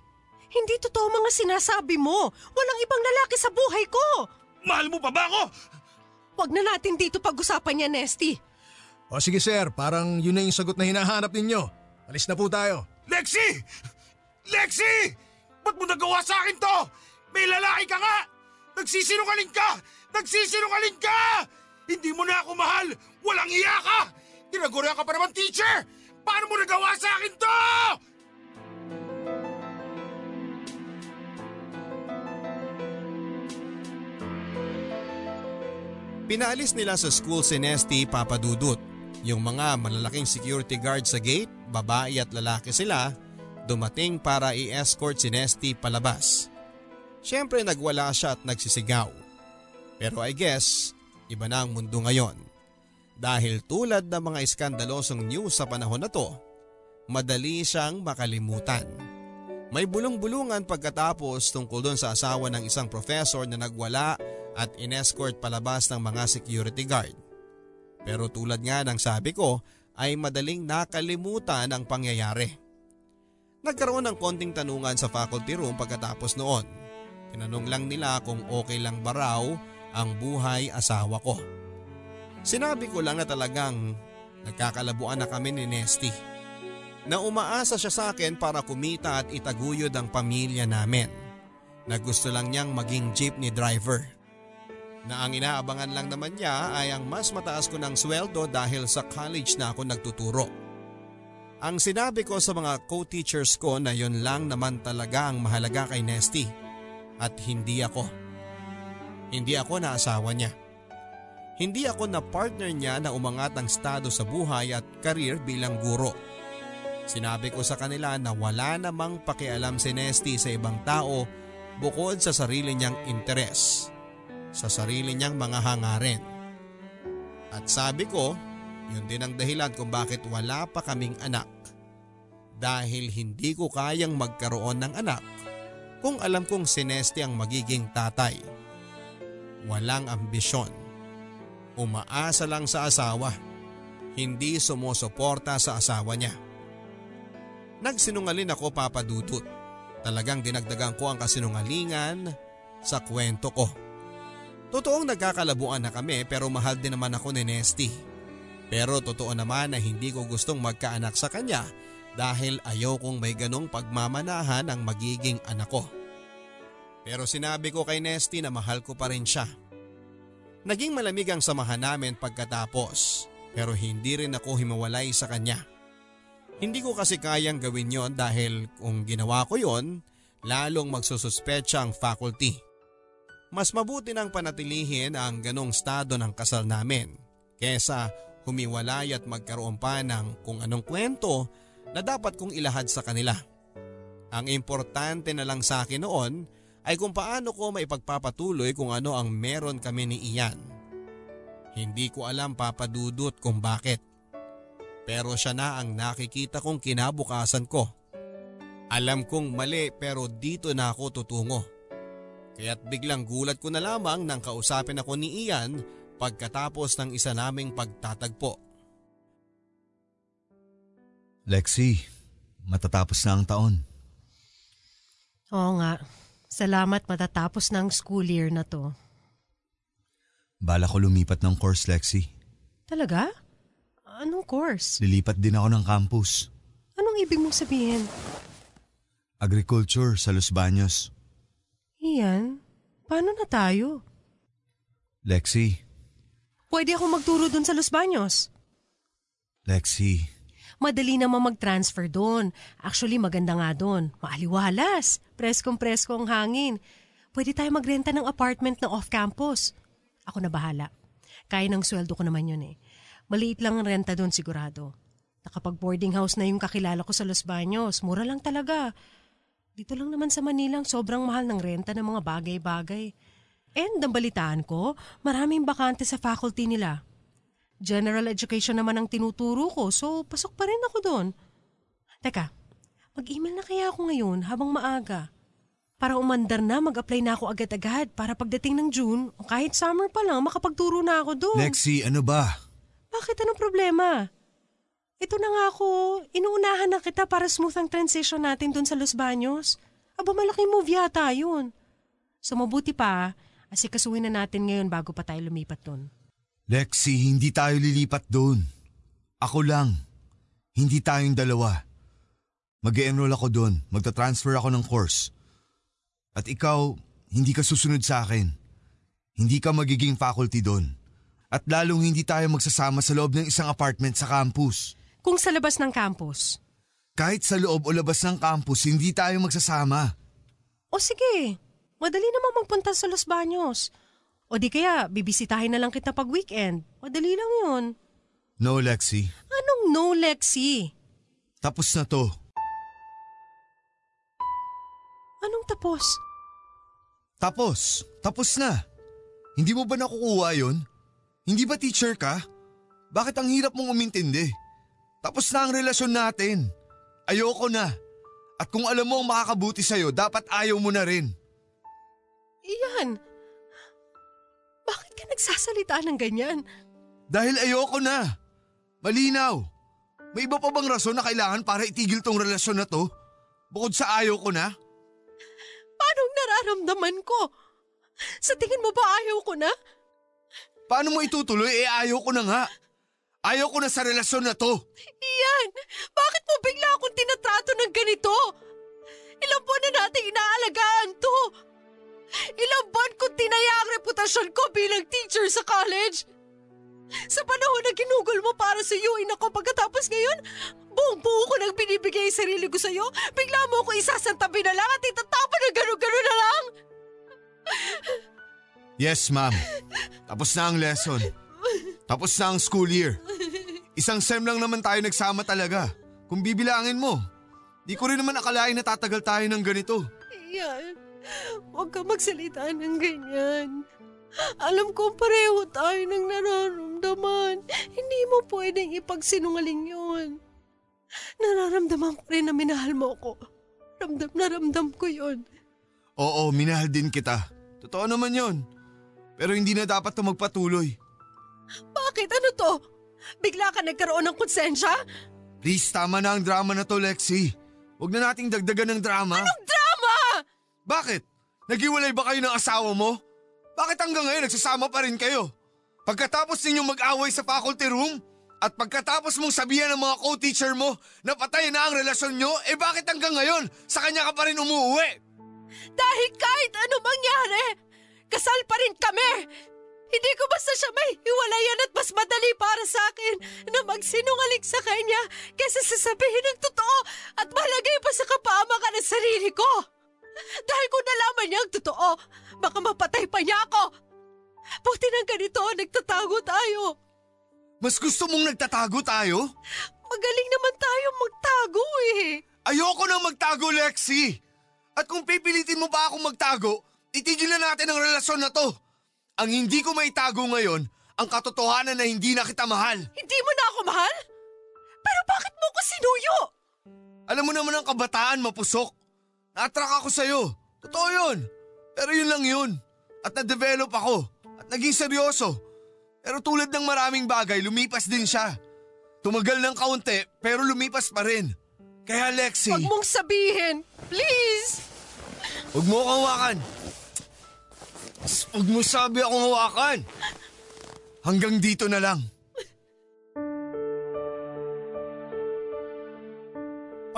hindi totoo mga sinasabi mo. Walang ibang lalaki sa buhay ko. Mahal mo pa ba ako? Huwag na natin dito pag-usapan yan, Nesty. O sige sir, parang yun na yung sagot na hinahanap ninyo. Alis na po tayo. Lexi! Lexi! Ba't mo nagawa sa akin to? May lalaki ka nga! Nagsisinungaling ka! Nagsisinungaling ka! Hindi mo na ako mahal! Walang iya ka! Tinagura ka pa naman, teacher! Paano mo nagawa sa akin to? Pinaalis nila sa school si Nesty Papadudut. Yung mga malalaking security guard sa gate, babae at lalaki sila, dumating para i-escort si Nesty palabas. Siyempre nagwala siya at nagsisigaw. Pero I guess, iba na ang mundo ngayon. Dahil tulad ng mga iskandalosong news sa panahon na to, madali siyang makalimutan. May bulong-bulungan pagkatapos tungkol doon sa asawa ng isang professor na nagwala at inescort palabas ng mga security guard. Pero tulad nga ng sabi ko ay madaling nakalimutan ang pangyayari. Nagkaroon ng konting tanungan sa faculty room pagkatapos noon. Tinanong lang nila kung okay lang ba raw ang buhay asawa ko. Sinabi ko lang na talagang nagkakalabuan na kami ni Nesty. Na umaasa siya sa akin para kumita at itaguyod ang pamilya namin. Na gusto lang niyang maging jeepney driver na ang inaabangan lang naman niya ay ang mas mataas ko ng sweldo dahil sa college na ako nagtuturo. Ang sinabi ko sa mga co-teachers ko na yon lang naman talaga ang mahalaga kay Nesty at hindi ako. Hindi ako na asawa niya. Hindi ako na partner niya na umangat ang estado sa buhay at karir bilang guro. Sinabi ko sa kanila na wala namang pakialam si Nesty sa ibang tao bukod sa sarili niyang interes sa sarili niyang mga hangarin. At sabi ko, yun din ang dahilan kung bakit wala pa kaming anak. Dahil hindi ko kayang magkaroon ng anak kung alam kong si Nesty ang magiging tatay. Walang ambisyon. Umaasa lang sa asawa. Hindi sumusuporta sa asawa niya. Nagsinungalin ako papadudot. Talagang dinagdagan ko ang kasinungalingan sa kwento ko. Totoong nagkakalabuan na kami pero mahal din naman ako ni Nesty. Pero totoo naman na hindi ko gustong magkaanak sa kanya dahil ayaw kong may ganong pagmamanahan ang magiging anak ko. Pero sinabi ko kay Nesty na mahal ko pa rin siya. Naging malamig ang samahan namin pagkatapos pero hindi rin ako himawalay sa kanya. Hindi ko kasi kayang gawin yon dahil kung ginawa ko yon, lalong magsususpecha ang faculty. Mas mabuti nang panatilihin ang ganong estado ng kasal namin kesa humiwalay at magkaroon pa ng kung anong kwento na dapat kong ilahad sa kanila. Ang importante na lang sa akin noon ay kung paano ko maipagpapatuloy kung ano ang meron kami ni Ian. Hindi ko alam papadudot kung bakit. Pero siya na ang nakikita kong kinabukasan ko. Alam kong mali pero dito na ako tutungo. Kaya't biglang gulat ko na lamang nang kausapin ako ni Ian pagkatapos ng isa naming pagtatagpo. Lexi, matatapos na ang taon. Oo nga. Salamat matatapos ng school year na to. Bala ko lumipat ng course, Lexi. Talaga? Anong course? Lilipat din ako ng campus. Anong ibig mong sabihin? Agriculture sa Los Baños. Iyan, paano na tayo? Lexi, Pwede ako magturo doon sa Los Baños. Lexi, Madali naman mag-transfer doon. Actually, maganda nga doon. Maaliwalas. Preskong-presko ang hangin. Pwede tayo magrenta ng apartment na off-campus. Ako na bahala. Kaya ng sweldo ko naman yun eh. Maliit lang ang renta doon sigurado. Nakapag boarding house na yung kakilala ko sa Los Baños. Mura lang talaga. Dito lang naman sa Manila, sobrang mahal ng renta ng mga bagay-bagay. And ang balitaan ko, maraming bakante sa faculty nila. General education naman ang tinuturo ko, so pasok pa rin ako doon. Teka, mag-email na kaya ako ngayon habang maaga. Para umandar na, mag-apply na ako agad-agad para pagdating ng June, o kahit summer pa lang, makapagturo na ako doon. Lexi, ano ba? Bakit anong problema? Ito na nga ako, inuunahan na kita para smooth ang transition natin doon sa Los Baños. Aba, malaking move yata yun. So mabuti pa, asikasuhin na natin ngayon bago pa tayo lumipat doon. Lexi, hindi tayo lilipat doon. Ako lang. Hindi tayong dalawa. mag enroll ako doon. Magta-transfer ako ng course. At ikaw, hindi ka susunod sa akin. Hindi ka magiging faculty doon. At lalong hindi tayo magsasama sa loob ng isang apartment sa campus. Kung sa labas ng campus. Kahit sa loob o labas ng campus, hindi tayo magsasama. O sige, madali naman magpunta sa Los Baños. O di kaya, bibisitahin na lang kita pag weekend. Madali lang yun. No, Lexi. Anong no, Lexi? Tapos na to. Anong tapos? Tapos. Tapos na. Hindi mo ba nakukuha yon? Hindi ba teacher ka? Bakit ang hirap mong umintindi? Tapos na ang relasyon natin. Ayoko na. At kung alam mo ang makakabuti sa'yo, dapat ayaw mo na rin. Iyan. Bakit ka nagsasalita ng ganyan? Dahil ayoko na. Malinaw. May iba pa bang rason na kailangan para itigil tong relasyon na to? Bukod sa ayaw ko na? Paano nararamdaman ko? Sa tingin mo ba ayaw ko na? Paano mo itutuloy? Eh ayaw ko na nga. Ayaw ko na sa relasyon na to. Iyan, bakit mo bigla akong tinatrato ng ganito? Ilang buwan na nating inaalagaan to. Ilang buwan ko tinaya ang reputasyon ko bilang teacher sa college. Sa panahon na ginugol mo para sa UIN ako pagkatapos ngayon, buong buo ko nang binibigay ang sarili ko sa'yo, bigla mo ako isasantabi na lang at itatapon ng gano'n-gano'n na lang. Yes, ma'am. Tapos na ang lesson. Tapos na ang school year. Isang sem lang naman tayo nagsama talaga. Kung bibilangin mo. Di ko rin naman akalain na tatagal tayo ng ganito. Iyan, huwag ka magsalita ng ganyan. Alam ko pareho tayo ng nararamdaman. Hindi mo pwedeng ipagsinungaling yun. Nararamdaman ko rin na minahal mo ako. Ramdam na ramdam ko yun. Oo, minahal din kita. Totoo naman yon. Pero hindi na dapat to magpatuloy. Bakit? Ano to? Bigla ka nagkaroon ng konsensya? Please, tama na ang drama na to, Lexi. Huwag na nating dagdagan ng drama. Anong drama? Bakit? Naghiwalay ba kayo ng asawa mo? Bakit hanggang ngayon nagsasama pa rin kayo? Pagkatapos ninyong mag-away sa faculty room? At pagkatapos mong sabihan ng mga co-teacher mo na patay na ang relasyon nyo, eh bakit hanggang ngayon sa kanya ka pa rin umuwi? Dahil kahit ano mangyari, kasal pa rin kami. Hindi ko basta siya may hiwalayan at mas madali para sa akin na magsinungaling sa kanya kaysa sasabihin ng totoo at malagay pa sa kapamakan ng sarili ko. Dahil kung nalaman niya ang totoo, baka mapatay pa niya ako. Buti ng ganito, nagtatago tayo. Mas gusto mong nagtatago tayo? Magaling naman tayo magtago eh. Ayoko nang magtago, Lexi! At kung pipilitin mo pa akong magtago, itigil na natin ang relasyon na to. Ang hindi ko maitago ngayon, ang katotohanan na hindi na kita mahal. Hindi mo na ako mahal? Pero bakit mo ko sinuyo? Alam mo naman ang kabataan, mapusok. Na-attract ako sa'yo. Totoo yun. Pero yun lang yun. At na-develop ako. At naging seryoso. Pero tulad ng maraming bagay, lumipas din siya. Tumagal ng kaunti, pero lumipas pa rin. Kaya Lexi... Huwag mong sabihin! Please! Huwag mo akong hawakan. Huwag mo sabi akong hawakan. Hanggang dito na lang.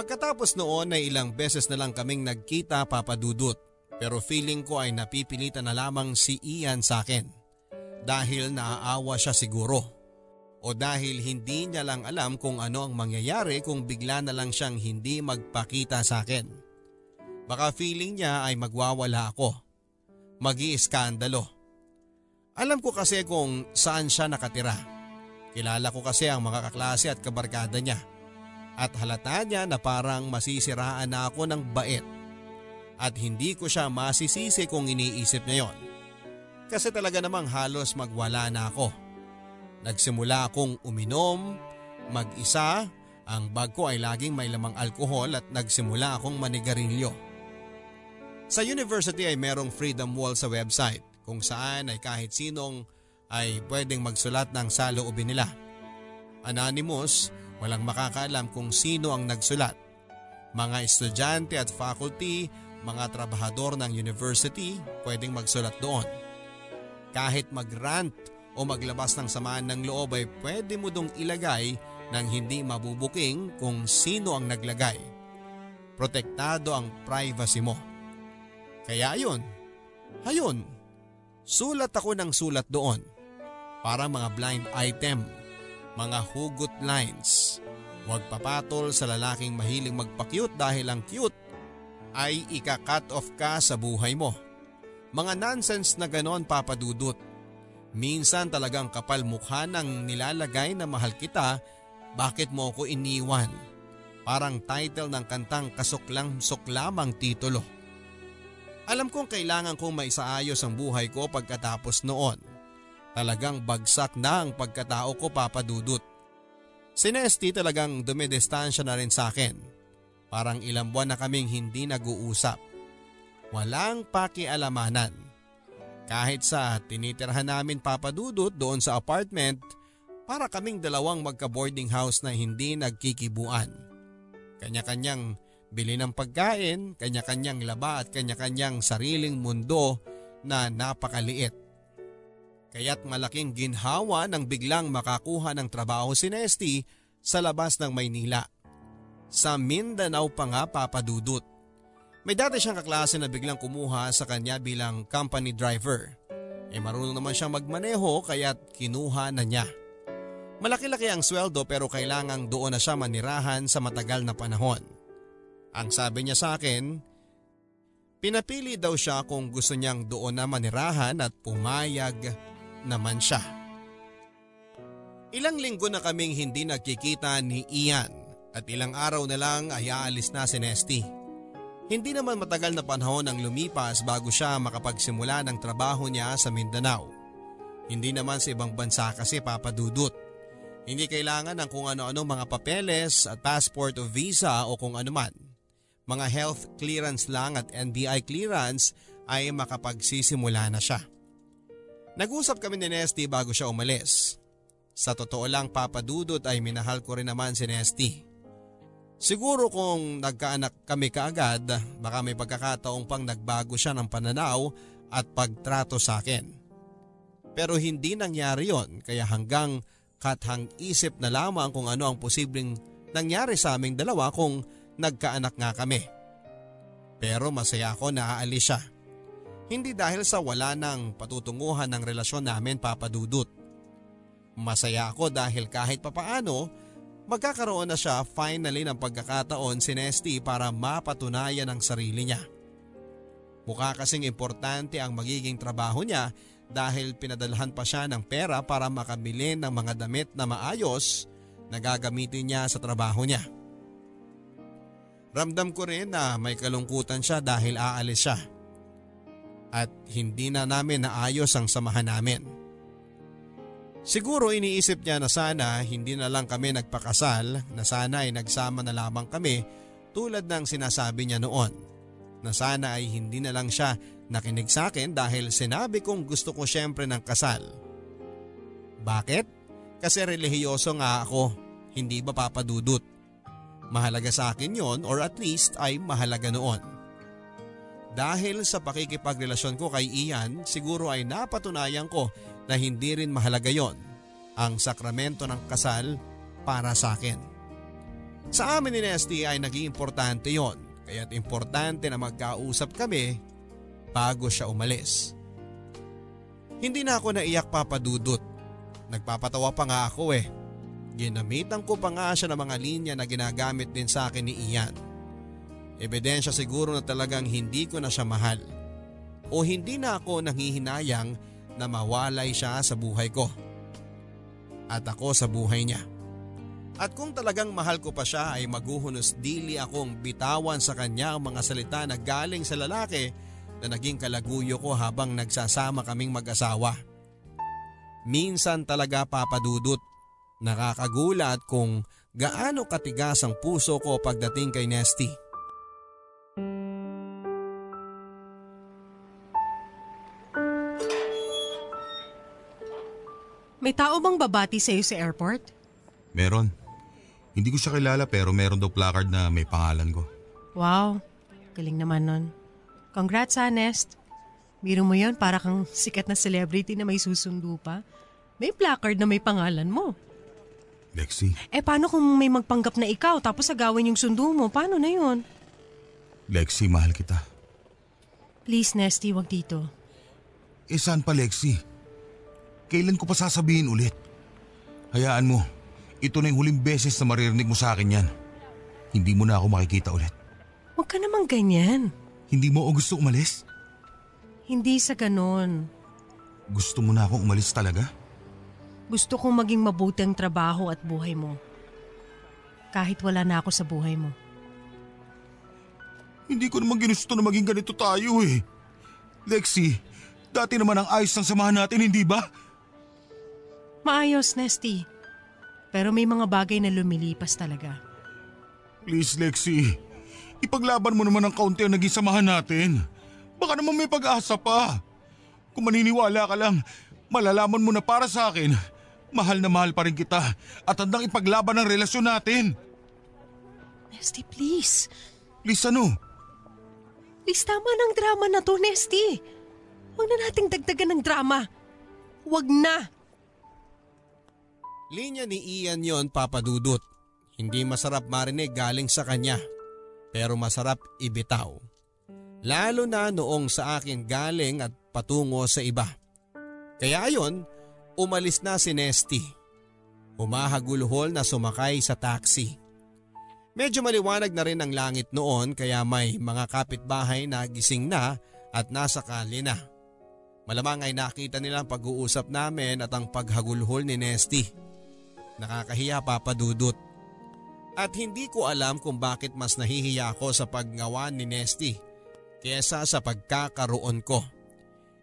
Pagkatapos noon ay ilang beses na lang kaming nagkita papadudot pero feeling ko ay napipilitan na lamang si Ian sa akin. Dahil naaawa siya siguro. O dahil hindi niya lang alam kung ano ang mangyayari kung bigla na lang siyang hindi magpakita sa akin. Baka feeling niya ay magwawala ako. Mag-iiskandalo. Alam ko kasi kung saan siya nakatira. Kilala ko kasi ang mga kaklase at kabarkada niya at halata niya na parang masisiraan na ako ng bait. At hindi ko siya masisisi kung iniisip niya yon. Kasi talaga namang halos magwala na ako. Nagsimula akong uminom, mag-isa, ang bag ko ay laging may lamang alkohol at nagsimula akong manigarilyo. Sa university ay merong freedom wall sa website kung saan ay kahit sinong ay pwedeng magsulat ng saloobin nila. Anonymous Walang makakaalam kung sino ang nagsulat. Mga estudyante at faculty, mga trabahador ng university pwedeng magsulat doon. Kahit mag-rant o maglabas ng samaan ng loob ay pwede mo dong ilagay nang hindi mabubuking kung sino ang naglagay. Protektado ang privacy mo. Kaya yun, hayun, sulat ako ng sulat doon. Para mga blind item mga hugot lines. Huwag papatol sa lalaking mahiling magpa-cute dahil ang cute ay ika-cut off ka sa buhay mo. Mga nonsense na ganon papadudot. Minsan talagang kapal mukha ng nilalagay na mahal kita, bakit mo ko iniwan? Parang title ng kantang kasuklang-sok lamang titulo. Alam kong kailangan kong maisaayos ang buhay ko pagkatapos noon. Talagang bagsak na ang pagkatao ko papadudot. Si Nesty talagang dumidistansya na rin sa akin. Parang ilang buwan na kaming hindi nag-uusap. Walang pakialamanan. Kahit sa tinitirhan namin papadudot doon sa apartment, para kaming dalawang magka-boarding house na hindi nagkikibuan. Kanya-kanyang bili ng pagkain, kanya-kanyang laba at kanya-kanyang sariling mundo na napakaliit. Kaya't malaking ginhawa nang biglang makakuha ng trabaho si Nesty sa labas ng Maynila. Sa Mindanao pa nga papadudot. May dati siyang kaklase na biglang kumuha sa kanya bilang company driver. Eh marunong naman siyang magmaneho kaya't kinuha na niya. Malaki-laki ang sweldo pero kailangang doon na siya manirahan sa matagal na panahon. Ang sabi niya sa akin, pinapili daw siya kung gusto niyang doon na manirahan at pumayag naman siya. Ilang linggo na kaming hindi nagkikita ni Ian at ilang araw na lang ay aalis na si Nesty. Hindi naman matagal na panahon ang lumipas bago siya makapagsimula ng trabaho niya sa Mindanao. Hindi naman sa ibang bansa kasi papadudot. Hindi kailangan ng kung ano-ano mga papeles at passport o visa o kung ano man. Mga health clearance lang at NBI clearance ay makapagsisimula na siya. Nag-usap kami ni Nesty bago siya umalis. Sa totoo lang papadudot ay minahal ko rin naman si Nesty. Siguro kung nagkaanak kami kaagad, baka may pagkakataong pang nagbago siya ng pananaw at pagtrato sa akin. Pero hindi nangyari yon kaya hanggang kathang isip na lamang kung ano ang posibleng nangyari sa aming dalawa kung nagkaanak nga kami. Pero masaya ako na aalis siya. Hindi dahil sa wala nang patutunguhan ng relasyon namin papadudot. Masaya ako dahil kahit papaano, magkakaroon na siya finally ng pagkakataon si Nesty para mapatunayan ang sarili niya. Mukha kasing importante ang magiging trabaho niya dahil pinadalhan pa siya ng pera para makabili ng mga damit na maayos na gagamitin niya sa trabaho niya. Ramdam ko rin na may kalungkutan siya dahil aalis siya at hindi na namin naayos ang samahan namin. Siguro iniisip niya na sana hindi na lang kami nagpakasal, na sana ay nagsama na lamang kami tulad ng sinasabi niya noon. Na sana ay hindi na lang siya nakinig sa akin dahil sinabi kong gusto ko syempre ng kasal. Bakit? Kasi relihiyoso nga ako, hindi ba papadudot? Mahalaga sa akin yon or at least ay mahalaga noon. Dahil sa pakikipagrelasyon ko kay Ian, siguro ay napatunayan ko na hindi rin mahalaga yon ang sakramento ng kasal para sa akin. Sa amin ni Nesty ay naging importante yon, kaya't importante na magkausap kami bago siya umalis. Hindi na ako naiyak papadudot. Nagpapatawa pa nga ako eh. Ginamitan ko pa nga siya ng mga linya na ginagamit din sa akin ni Ian. Ebidensya siguro na talagang hindi ko na siya mahal. O hindi na ako nanghihinayang na mawalay siya sa buhay ko. At ako sa buhay niya. At kung talagang mahal ko pa siya ay maghuhunos dili akong bitawan sa kanya ang mga salita na galing sa lalaki na naging kalaguyo ko habang nagsasama kaming mag-asawa. Minsan talaga papadudot, nakakagulat kung gaano katigas ang puso ko pagdating kay Nesty. May tao bang babati sa'yo sa airport? Meron. Hindi ko siya kilala pero meron daw placard na may pangalan ko. Wow, galing naman nun. Congrats, Honest. Biro mo yon para kang sikat na celebrity na may susundo pa. May placard na may pangalan mo. Lexi, Eh paano kung may magpanggap na ikaw tapos agawin yung sundo mo? Paano na yon? Lexi, mahal kita. Please, Nesty, wag dito. Eh saan pa Lexi? Kailan ko pa sasabihin ulit? Hayaan mo, ito na yung huling beses na maririnig mo sa akin yan. Hindi mo na ako makikita ulit. Huwag ka namang ganyan. Hindi mo ako gusto umalis? Hindi sa ganon. Gusto mo na akong umalis talaga? Gusto kong maging mabuti ang trabaho at buhay mo. Kahit wala na ako sa buhay mo. Hindi ko naman ginusto na maging ganito tayo eh. Lexi, dati naman ang ayos ng samahan natin, hindi ba? Maayos, Nesty. Pero may mga bagay na lumilipas talaga. Please, Lexi. Ipaglaban mo naman ng kaunti ang naging samahan natin. Baka naman may pag-asa pa. Kung maniniwala ka lang, malalaman mo na para sa akin, mahal na mahal pa rin kita at handang ipaglaban ang relasyon natin. Nesty, please. Please ano? Please, tama ng drama na to, Nesty. Huwag na nating dagdagan ng drama. Huwag na. Linya ni Ian yon papadudot. Hindi masarap marinig galing sa kanya. Pero masarap ibitaw. Lalo na noong sa akin galing at patungo sa iba. Kaya ayon, umalis na si Nesty. Humahagulhol na sumakay sa taxi. Medyo maliwanag na rin ang langit noon kaya may mga kapitbahay na gising na at nasa kali na. Malamang ay nakita nila ang pag-uusap namin at ang paghagulhol ni Nesty. Nakakahiya papadudot. At hindi ko alam kung bakit mas nahihiya ako sa paggawa ni Nesty kesa sa pagkakaroon ko.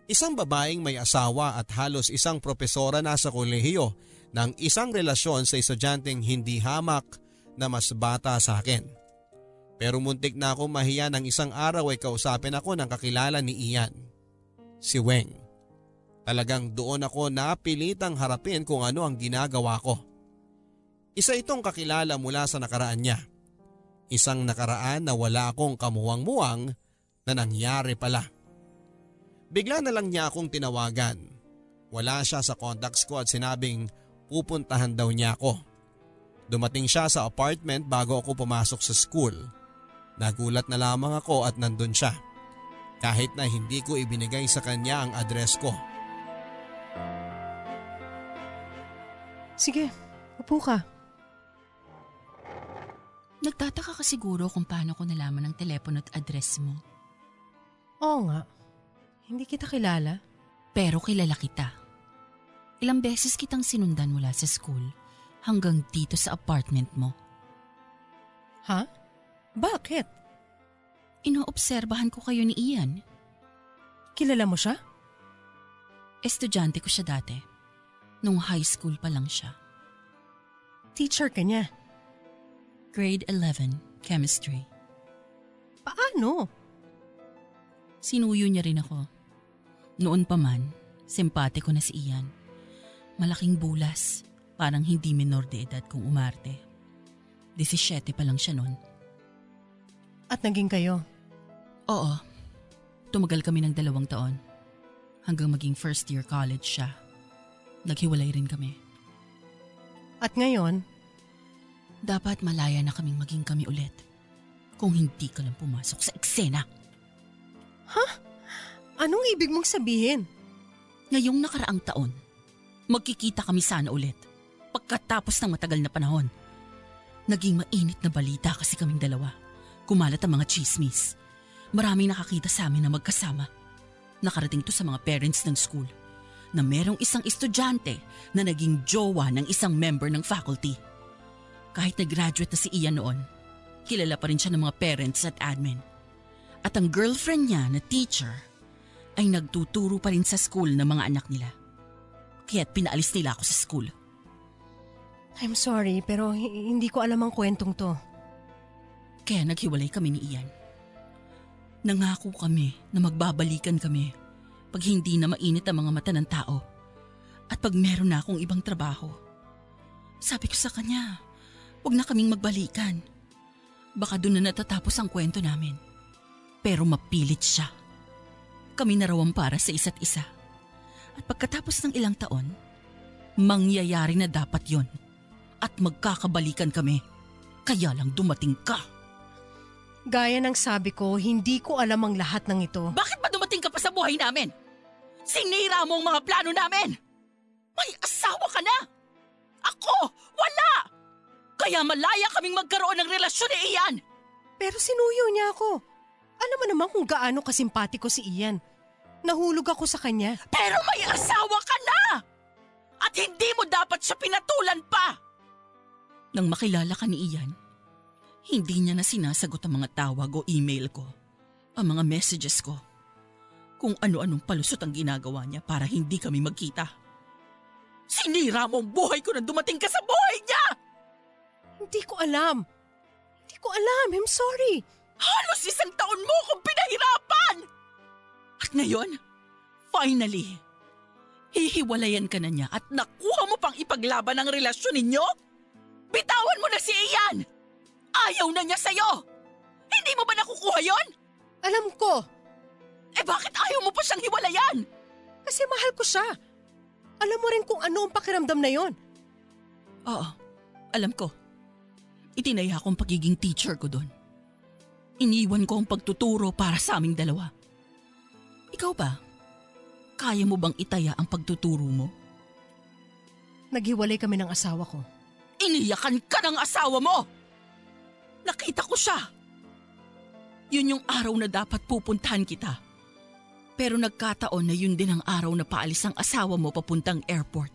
Isang babaeng may asawa at halos isang propesora na sa kolehiyo ng isang relasyon sa estudyanteng hindi hamak na mas bata sa akin. Pero muntik na akong mahiya ng isang araw ay kausapin ako ng kakilala ni Ian. Si Weng. Talagang doon ako napilitang harapin kung ano ang ginagawa ko. Isa itong kakilala mula sa nakaraan niya. Isang nakaraan na wala akong kamuwang-muwang na nangyari pala. Bigla na lang niya akong tinawagan. Wala siya sa contacts ko at sinabing pupuntahan daw niya ako. Dumating siya sa apartment bago ako pumasok sa school. Nagulat na lamang ako at nandun siya. Kahit na hindi ko ibinigay sa kanya ang address ko. Sige, upo ka. Nagtataka ka siguro kung paano ko nalaman ang telepono at address mo. Oo nga. Hindi kita kilala. Pero kilala kita. Ilang beses kitang sinundan mula sa school hanggang dito sa apartment mo. Ha? Bakit? Inoobserbahan ko kayo ni Ian. Kilala mo siya? Estudyante ko siya dati. Nung high school pa lang siya. Teacher ka niya. Grade 11, chemistry. Paano? Sinuyo niya rin ako. Noon pa man, simpatiko na si Ian. Malaking bulas, parang hindi minor de edad kung umarte. 17 pa lang siya noon. At naging kayo. Oo, tumagal kami ng dalawang taon. Hanggang maging first year college siya. Naghiwalay rin kami. At ngayon, Dapat malaya na kaming maging kami ulit. Kung hindi ka lang pumasok sa eksena. anong ibig mong sabihin? Ngayong nakaraang taon, magkikita kami sana ulit. Pagkatapos ng matagal na panahon. Naging mainit na balita kasi kaming dalawa. Kumalat ang mga chismis. Maraming nakakita sa amin na magkasama. Nakarating to sa mga parents ng school na merong isang estudyante na naging jowa ng isang member ng faculty. Kahit nag-graduate na si Ian noon, kilala pa rin siya ng mga parents at admin. At ang girlfriend niya na teacher ay nagtuturo pa rin sa school ng mga anak nila. Kaya't pinaalis nila ako sa school. I'm sorry pero hi- hindi ko alam ang kwentong to. Kaya naghiwalay kami ni Ian. Nangako kami na magbabalikan kami pag hindi na mainit ang mga mata ng tao at pag meron na akong ibang trabaho. Sabi ko sa kanya, huwag na kaming magbalikan. Baka doon na natatapos ang kwento namin. Pero mapilit siya. Kami na raw ang para sa isa't isa. At pagkatapos ng ilang taon, mangyayari na dapat yon at magkakabalikan kami. Kaya lang dumating ka. Gaya ng sabi ko, hindi ko alam ang lahat ng ito. Bakit ba dumating ka pa sa buhay namin? Sinira mo ang mga plano namin! May asawa ka na! Ako, wala! Kaya malaya kaming magkaroon ng relasyon ni Ian! Pero sinuyo niya ako. Alam mo naman kung gaano kasimpatiko si Ian. Nahulog ako sa kanya. Pero may asawa ka na! At hindi mo dapat siya pinatulan pa! Nang makilala ka ni Ian, hindi niya na sinasagot ang mga tawag o email ko, ang mga messages ko, kung ano-anong palusot ang ginagawa niya para hindi kami magkita. Sinira mo ang buhay ko nang dumating ka sa buhay niya! Hindi ko alam. Hindi ko alam. I'm sorry. Halos isang taon mo akong pinahirapan! At ngayon, finally, hihiwalayan ka na niya at nakuha mo pang ipaglaban ang relasyon ninyo? Bitawan mo na si Ian! Ayaw na niya sa'yo! Hindi mo ba nakukuha yon? Alam ko. Eh bakit ayaw mo pa siyang hiwalayan? Kasi mahal ko siya. Alam mo rin kung ano ang pakiramdam na yon. Oo, alam ko. Itinaya ko ang pagiging teacher ko doon. Iniwan ko ang pagtuturo para sa aming dalawa. Ikaw ba? Kaya mo bang itaya ang pagtuturo mo? Naghiwalay kami ng asawa ko. Iniyakan ka ng asawa mo! Nakita ko siya! Yun yung araw na dapat pupuntahan kita. Pero nagkataon na yun din ang araw na paalis ang asawa mo papuntang airport.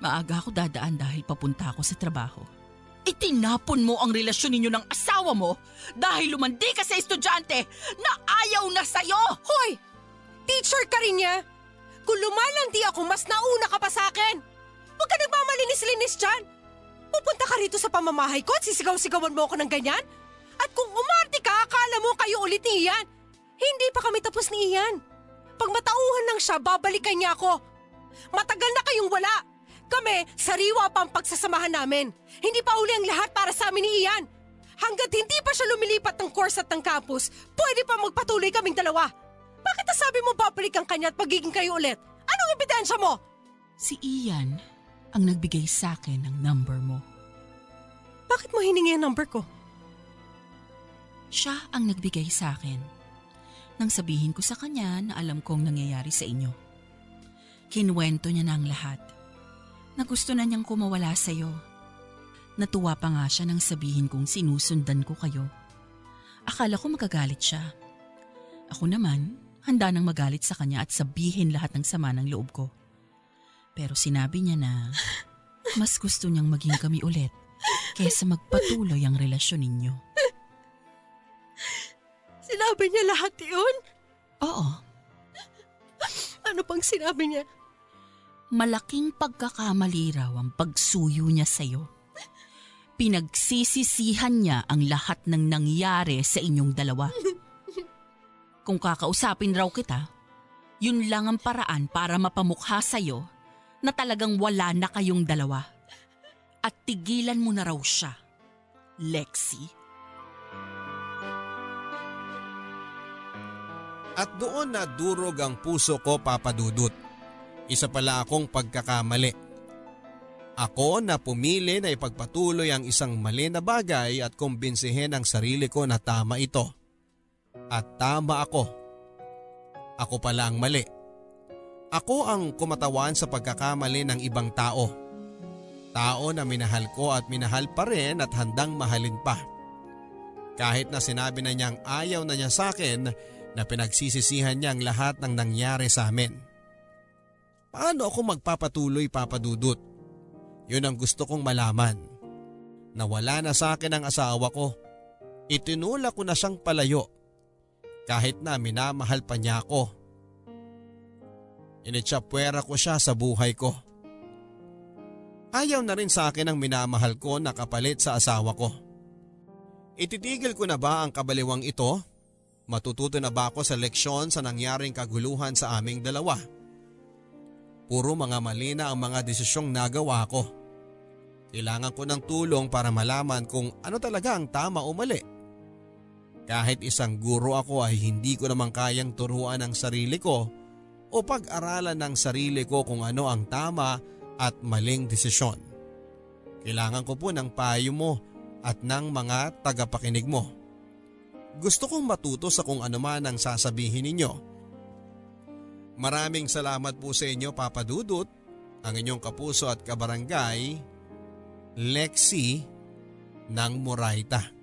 Maaga ako dadaan dahil papunta ako sa trabaho. Itinapon mo ang relasyon ninyo ng asawa mo dahil lumandi ka sa estudyante na ayaw na sa'yo! Hoy! Teacher ka rin niya! Kung lumalandi ako, mas nauna ka pa sa akin! Huwag ka nagmamalinis-linis dyan! Pupunta ka rito sa pamamahay ko at sisigaw-sigawan mo ako ng ganyan? At kung umarte ka, akala mo kayo ulit ni Ian. Hindi pa kami tapos ni Ian. Pag matauhan lang siya, babalikan niya ako. Matagal na kayong wala. Kami, sariwa pa ang pagsasamahan namin. Hindi pa uli ang lahat para sa amin ni Ian. Hanggat hindi pa siya lumilipat ng course at ng campus, pwede pa magpatuloy kaming dalawa. Bakit nasabi mo babalikan kanya at pagiging kayo ulit? Anong ebidensya mo? Si Ian ang nagbigay sa akin ng number mo. Bakit mo hiningi ang number ko? Siya ang nagbigay sa akin. Nang sabihin ko sa kanya na alam kong nangyayari sa inyo. Kinuwento niya na ang lahat. Na gusto na niyang kumawala sa'yo. Natuwa pa nga siya nang sabihin kong sinusundan ko kayo. Akala ko magagalit siya. Ako naman, handa nang magalit sa kanya at sabihin lahat ng sama ng loob ko. Pero sinabi niya na mas gusto niyang maging kami ulit kaysa magpatuloy ang relasyon ninyo. Sinabi niya lahat yun? Oo, Ano pang sinabi niya? Malaking pagkakamali raw ang pagsuyo niya sa'yo. Pinagsisisihan niya ang lahat ng nangyari sa inyong dalawa. Kung kakausapin raw kita, yun lang ang paraan para mapamukha sa'yo na talagang wala na kayong dalawa. At tigilan mo na raw siya, Lexi. At doon na durog ang puso ko papadudot. Isa pala akong pagkakamali. Ako na pumili na ipagpatuloy ang isang mali na bagay at kumbinsihin ang sarili ko na tama ito. At tama ako. Ako pala ang mali. Ako ang kumatawan sa pagkakamali ng ibang tao. Tao na minahal ko at minahal pa rin at handang mahalin pa. Kahit na sinabi na niyang ayaw na niya sa akin na pinagsisisihan niya ang lahat ng nangyari sa amin. Paano ako magpapatuloy papadudot? Yun ang gusto kong malaman. Nawala na sa akin ang asawa ko. Itinula ko na siyang palayo. Kahit na minamahal pa niya ako. Initsapwera ko siya sa buhay ko. Ayaw na rin sa akin ang minamahal ko na kapalit sa asawa ko. Ititigil ko na ba ang kabaliwang ito? Matututo na ba ako sa leksyon sa nangyaring kaguluhan sa aming dalawa? Puro mga mali na ang mga desisyong nagawa ko. Kailangan ko ng tulong para malaman kung ano talaga ang tama o mali. Kahit isang guro ako ay hindi ko naman kayang turuan ang sarili ko o pag-aralan ng sarili ko kung ano ang tama at maling desisyon. Kailangan ko po ng payo mo at ng mga tagapakinig mo. Gusto kong matuto sa kung ano man ang sasabihin ninyo. Maraming salamat po sa inyo Papa Dudut, ang inyong kapuso at kabarangay, Lexi ng Moraita.